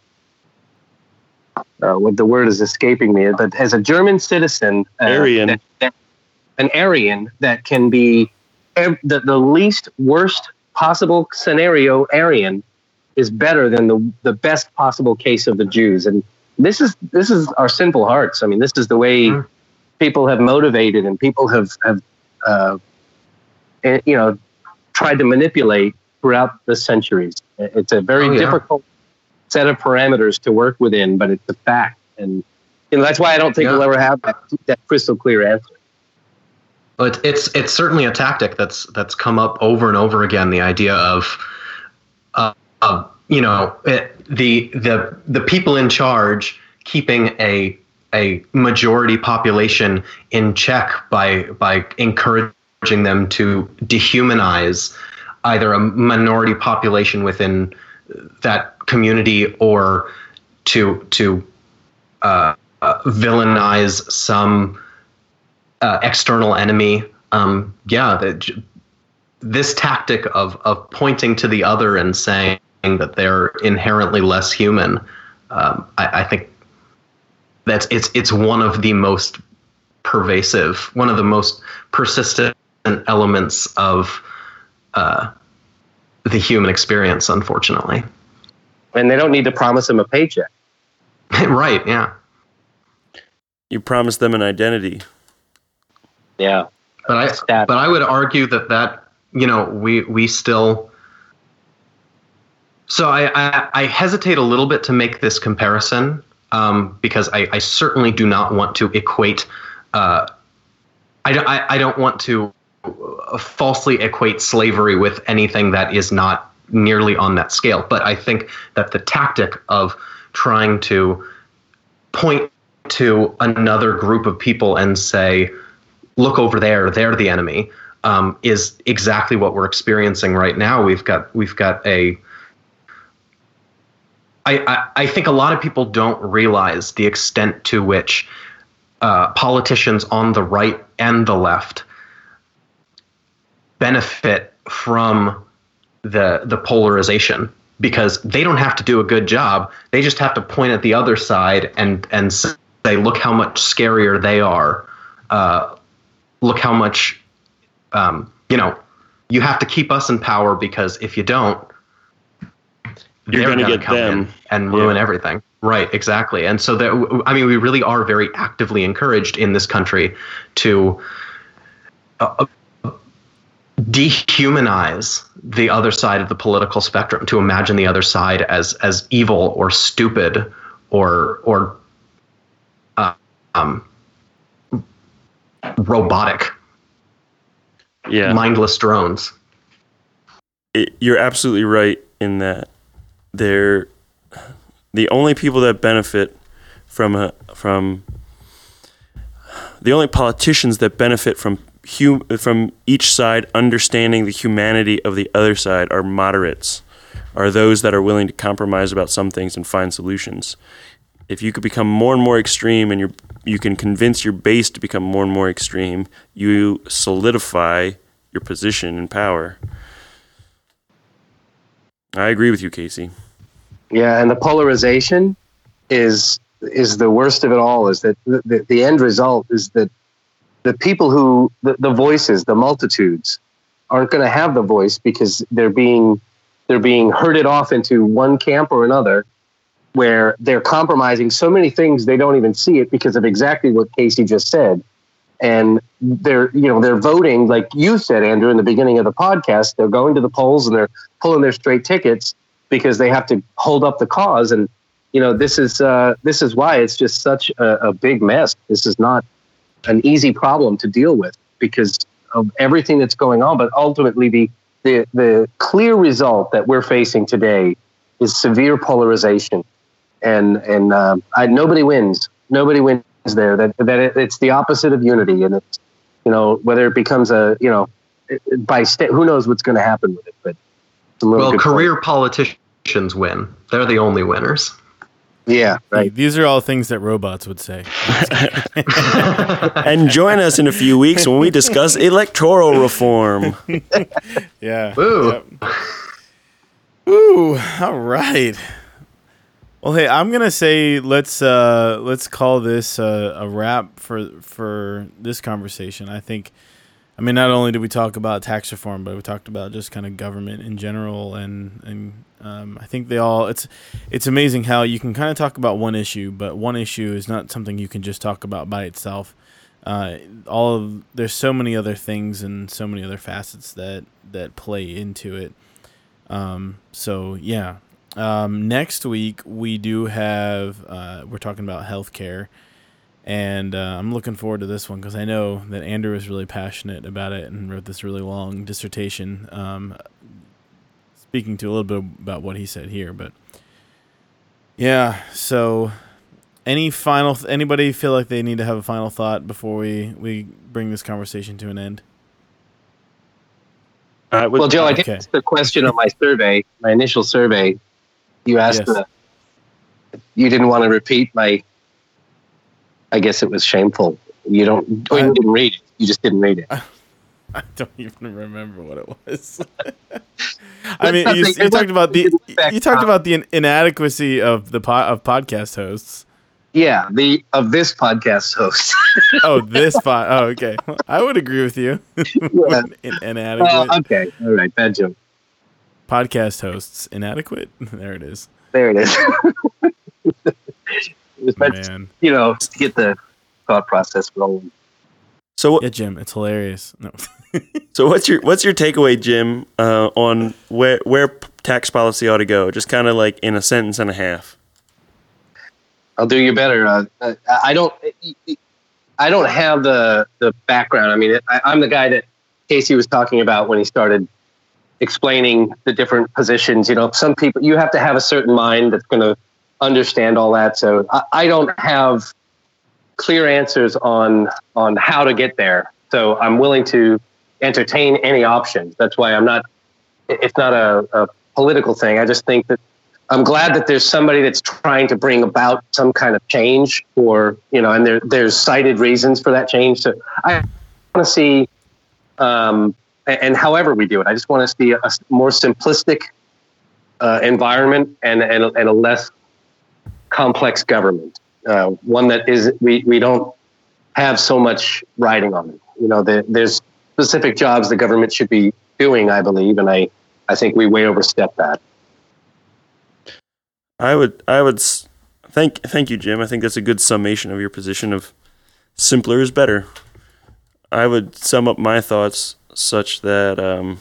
uh, what the word is escaping me, but as a German citizen, uh, Aryan. that- that- an Aryan that can be ev- the, the least worst possible scenario Aryan is better than the, the best possible case of the Jews. And this is, this is our sinful hearts. I mean, this is the way Mm. People have motivated and people have, have, uh, eh, you know, tried to manipulate throughout the centuries. It's a very Oh, yeah. difficult set of parameters to work within, but it's a fact. And you know, that's why I don't think Yeah. we'll ever have that, that crystal clear answer. Well, it's it's it's certainly a tactic that's that's come up over and over again. The idea of, uh, uh, you know, it, the the the people in charge keeping a a majority population in check by by encouraging them to dehumanize either a minority population within that community or to to uh, villainize some uh, external enemy. Um, yeah, the, this tactic of of pointing to the other and saying that they're inherently less human, um, I, I think that's it's it's one of the most pervasive, one of the most persistent elements of uh, the human experience. Unfortunately, And they don't need to promise them a paycheck. right? Yeah, You promise them an identity. Yeah. but I Stat. but I would argue that that you know we we still. So I, I, I hesitate a little bit to make this comparison um, because I, I certainly do not want to equate. Uh, I, don't- I, I don't want to falsely equate slavery with anything that is not nearly on that scale. But I think that the tactic of trying to point to another group of people and say, look over there, they're the enemy, um, is exactly what we're experiencing right now. We've got we've got a I, I, think a lot of people don't realize the extent to which uh, politicians on the right and the left benefit from the the polarization because they don't have to do a good job. They just have to point at the other side and and say, look how much scarier they are. Uh, look how much um, you know. You have to keep us in power because if you don't, You're gonna gonna get come in them. and ruin everything. Right, exactly. And so that I mean, we really are very actively encouraged in this country to uh, dehumanize the other side of the political spectrum, to imagine the other side as as evil or stupid or or uh, um, robotic, Yeah. mindless drones. it, you're absolutely right in that they're the only people that benefit from a, from the only politicians that benefit from hum, from each side understanding the humanity of the other side are moderates are those that are willing to compromise about some things and find solutions if you could become more and more extreme and you're you can convince your base to become more and more extreme, you solidify your position and power. I agree with you, Casey. Yeah, and the polarization is is the worst of it all. Is that the, the, end result is that the people who the, the voices, the multitudes, aren't going to have the voice because they're being they're being herded off into one camp or another, where they're compromising so many things they don't even see it because of exactly what Casey just said. And they're you know they're voting like you said, Andrew, in the beginning of the podcast. They're going to the polls and they're pulling their straight tickets because they have to hold up the cause. And you know this is uh, this is why it's just such a, a big mess. This is not an easy problem to deal with because of everything that's going on. But ultimately, the the the clear result that we're facing today is severe polarization, and and um, I, nobody wins. Nobody wins there. That that it, it's the opposite of unity, and it's you know whether it becomes a you know by state, who knows what's going to happen with it. But well, career point. politicians win. They're the only winners. Yeah, right. These are all things that robots would say. and join us in a few weeks when we discuss electoral reform. yeah. Ooh. Yep. Ooh. All right. Well, hey, I'm gonna say let's uh, let's call this uh, a wrap for for this conversation. I think I mean, not only did we talk about tax reform, but we talked about just kind of government in general, and and um, I think they all. It's it's amazing how you can kind of talk about one issue, but one issue is not something you can just talk about by itself. Uh, all of there's so many other things and so many other facets that that play into it. Um, so yeah, um, next week we do have uh, we're talking about healthcare and uh, I'm looking forward to this one because I know that Andrew is really passionate about it and wrote this really long dissertation. Um, speaking to a little bit about what he said here, but yeah. So, any final? Th- anybody feel like they need to have a final thought before we we bring this conversation to an end? Uh, well, Joe, I okay. think the question on my survey, my initial survey. You asked, yes. you didn't want to repeat my I guess it was shameful. You don't. Oh, you didn't read it. You just didn't read it. I don't even remember what it was. I mean, you, you talked about the you talked about the inadequacy of the po- of podcast hosts. Yeah, the of this podcast host. oh, this pod. Oh, okay. I would agree with you. yeah. inadequate. Uh, okay, all right. Bad joke. Podcast hosts inadequate. There it is. There it is. It was meant, Man. you know, to get the thought process rolling. So yeah, Jim, it's hilarious. No. so what's your what's your takeaway, Jim, uh, on where where tax policy ought to go? Just kind of like in a sentence and a half. I'll do you better. Uh, I don't. I don't have the the background. I mean, I, I'm the guy that Casey was talking about when he started explaining the different positions. You know, some people you have to have a certain mind that's going to understand all that. So I, I don't have clear answers on on how to get there. So I'm willing to entertain any options. That's why I'm not. It's not a, a political thing. I just think that I'm glad that there's somebody that's trying to bring about some kind of change, or you know, and there there's cited reasons for that change. So I want to see, um, and, however we do it, I just want to see a, a more simplistic uh, environment and, and and a less complex government, uh, one that is we, we don't have so much riding on it. You know, the, there's specific jobs the government should be doing, I believe, and I, I think we way overstep that. I would I would thank thank you, Jim. I think that's a good summation of your position of simpler is better. I would sum up my thoughts such that um,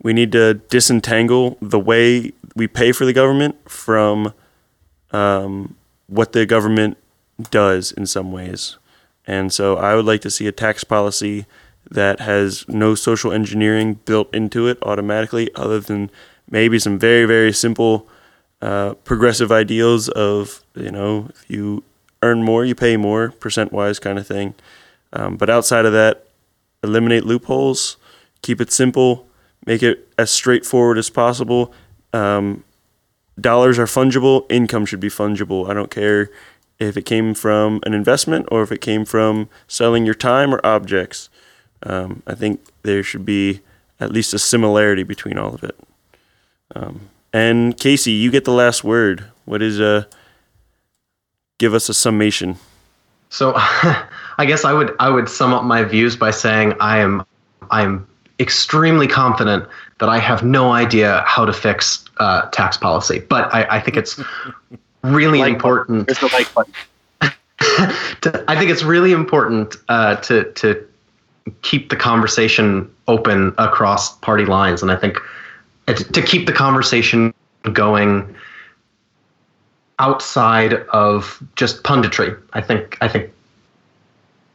we need to disentangle the way we pay for the government from um, what the government does in some ways. And so I would like to see a tax policy that has no social engineering built into it automatically, other than maybe some very, very simple uh, progressive ideals of, you know, if you earn more, you pay more, percent wise kind of thing. Um, but outside of that, eliminate loopholes, keep it simple, make it as straightforward as possible. Um, dollars are fungible, income should be fungible. I don't care if it came from an investment or if it came from selling your time or objects. Um, I think there should be at least a similarity between all of it. Um, and Casey, you get the last word. What is a? Give us a summation. So, I guess I would I would sum up my views by saying I am I am extremely confident that I have no idea how to fix uh, tax policy, but I, I think it's really Like important. There's the like button. to, I think it's really important uh, to to keep the conversation open across party lines, and I think to to keep the conversation going outside of just punditry. I think I think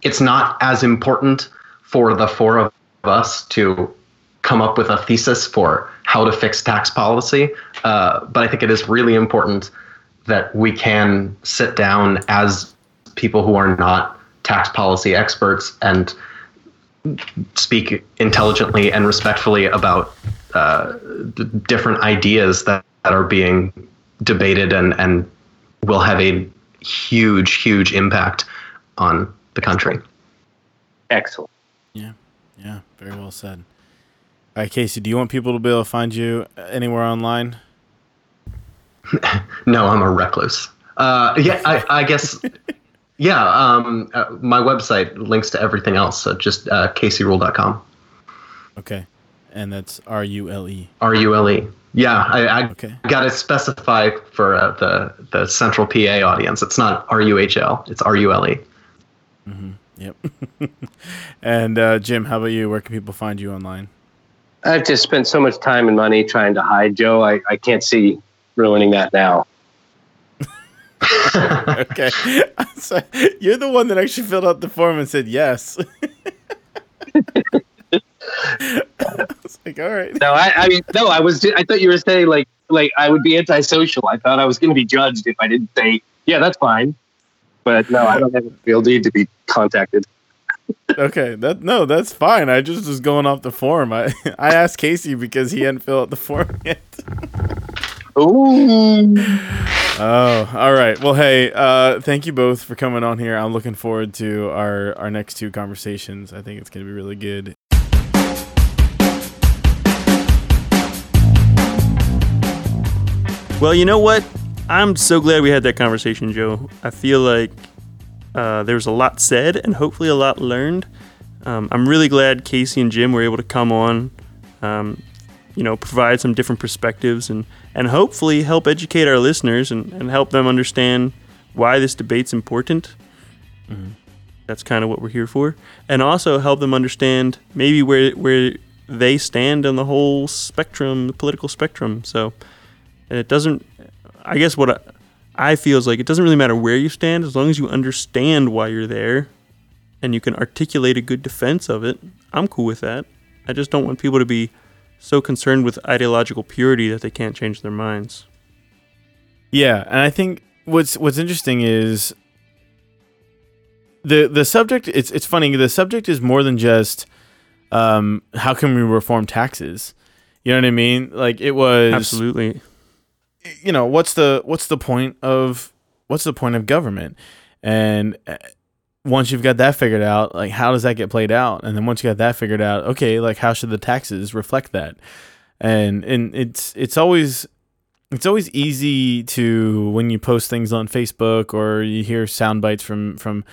it's not as important for the four of us to come up with a thesis for how to fix tax policy, uh, but I think it is really important that we can sit down as people who are not tax policy experts and speak intelligently and respectfully about uh, the different ideas that, that are being debated and, and will have a huge, huge impact on the country. Excellent. Yeah, yeah, very well said. All right, Casey, do you want people to be able to find you anywhere online? No, I'm a recluse. Uh, yeah, I, I guess. Yeah, um, uh, my website links to everything else. So just uh, caseyrule.com. Okay, and that's R U L E. R U L E. Yeah, I, I Okay. got to specify for uh, the the central PA audience. It's not R U H L. It's R U L E. Yep. and uh, Jim, how about you? Where can people find you online? I've just spent so much time and money trying to hide Joe. I, I can't see ruining that now. okay. so you're the one that actually filled out the form and said yes. I was like, all right. No, I, I mean, no, I was. I thought you were saying like, like I would be antisocial. I thought I was going to be judged if I didn't say, yeah, that's fine. But no, I don't have a real need to be contacted. Okay. That no, that's fine. I just was going off the form. I I asked Casey because he hadn't filled out the form yet. Ooh. Oh, all right. Well, hey, uh, thank you both for coming on here. I'm looking forward to our our next two conversations. I think it's going to be really good. Well, you know what? I'm so glad we had that conversation, Joe. I feel like uh, there was a lot said and hopefully a lot learned. Um, I'm really glad Casey and Jim were able to come on, um, you know, provide some different perspectives and, and hopefully help educate our listeners and, and help them understand why this debate's important. That's kind of what we're here for. And also help them understand maybe where, where they stand on the whole spectrum, the political spectrum. So, and it doesn't i guess what I, I feel is like it doesn't really matter where you stand as long as you understand why you're there and you can articulate a good defense of it i'm cool with that i just don't want people to be so concerned with ideological purity that they can't change their minds Yeah, and I think what's what's interesting is the the subject. It's it's funny. The subject is more than just um, how can we reform taxes. You know what I mean? Like it was absolutely you know what's the what's the point of what's the point of government? And uh, once you've got that figured out like how does that get played out? And then once you got that figured out okay like how should the taxes reflect that? And and it's it's always it's always easy to when you post things on Facebook or you hear sound bites from from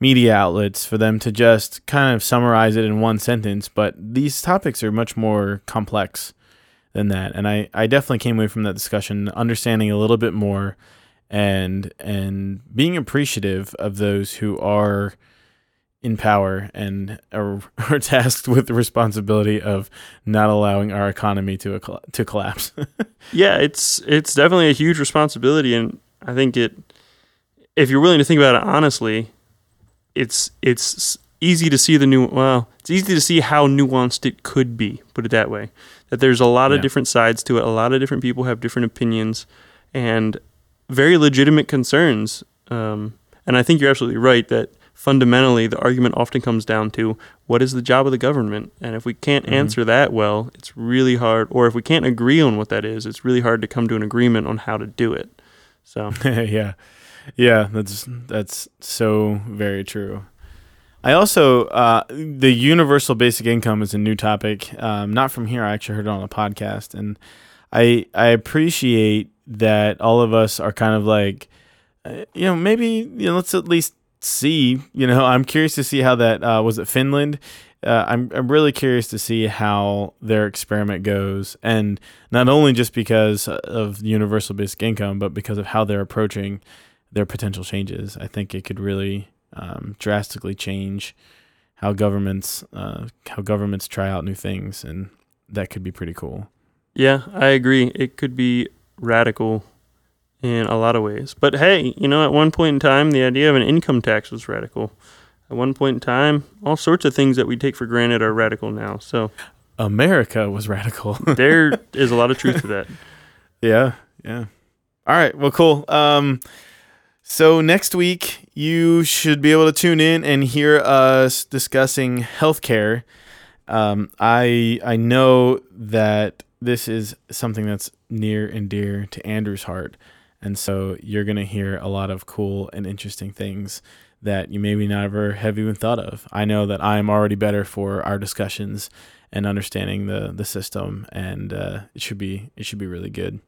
media outlets for them to just kind of summarize it in one sentence. But these topics are much more complex than that. And I, I definitely came away from that discussion understanding a little bit more and and being appreciative of those who are in power and are, are tasked with the responsibility of not allowing our economy to to collapse. yeah it's it's definitely a huge responsibility and i think it if you're willing to think about it honestly it's it's easy to see the new well it's easy to see how nuanced it could be put it that way that there's a lot of Yeah. different sides to it a lot of different people have different opinions and very legitimate concerns um, and i think you're absolutely right that fundamentally the argument often comes down to what is the job of the government and if we can't answer that well it's really hard or if we can't agree on what that is it's really hard to come to an agreement on how to do it so yeah. Yeah, that's that's so very true. I also uh, the universal basic income is a new topic. Um, not from here. I actually heard it on a podcast, and I I appreciate that all of us are kind of like, uh, you know, maybe you know, let's at least see. You know, I'm curious to see how that uh, was it Finland. Uh, I'm I'm really curious to see how their experiment goes, and not only just because of universal basic income, but because of how they're approaching their potential changes. I think it could really um, drastically change how governments uh, how governments try out new things, and that could be pretty cool. Yeah, I agree. It could be radical in a lot of ways. But hey, you know, at one point in time, the idea of an income tax was radical. At one point in time, all sorts of things that we take for granted are radical now. So America was radical. there is a lot of truth to that. Yeah, yeah. All right, well, cool. Um, so next week you should be able to tune in and hear us discussing healthcare. Um, I I know that this is something that's near and dear to Andrew's heart, and so you're gonna hear a lot of cool and interesting things that you maybe never have even thought of. I know that I'm already better for our discussions and understanding the the system, and uh, it should be it should be really good.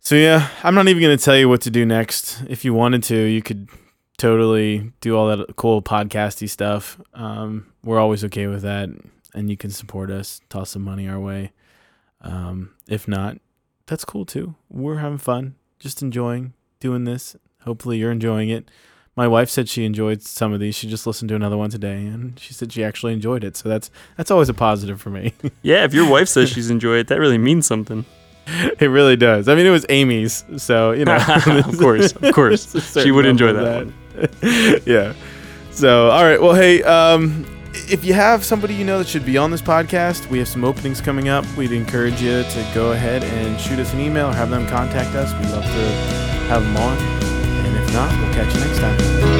So yeah, I'm not even gonna tell you what to do next. If you wanted to, you could totally do all that cool podcasty stuff. Um, we're always okay with that, and you can support us, toss some money our way. Um, if not, that's cool too. We're having fun, just enjoying doing this. Hopefully, you're enjoying it. My wife said she enjoyed some of these. She just listened to another one today, and she said she actually enjoyed it. So that's that's always a positive for me. Yeah, if your wife says she's enjoyed it, that really means something. It really does. I mean, it was Amy's, so you know. of course, of course. There's a certain She would enjoy that one. yeah. So, all right. Well, hey, um, if you have somebody you know that should be on this podcast, we have some openings coming up. We'd encourage you to go ahead and shoot us an email or have them contact us. We'd love to have them on. And if not, we'll catch you next time.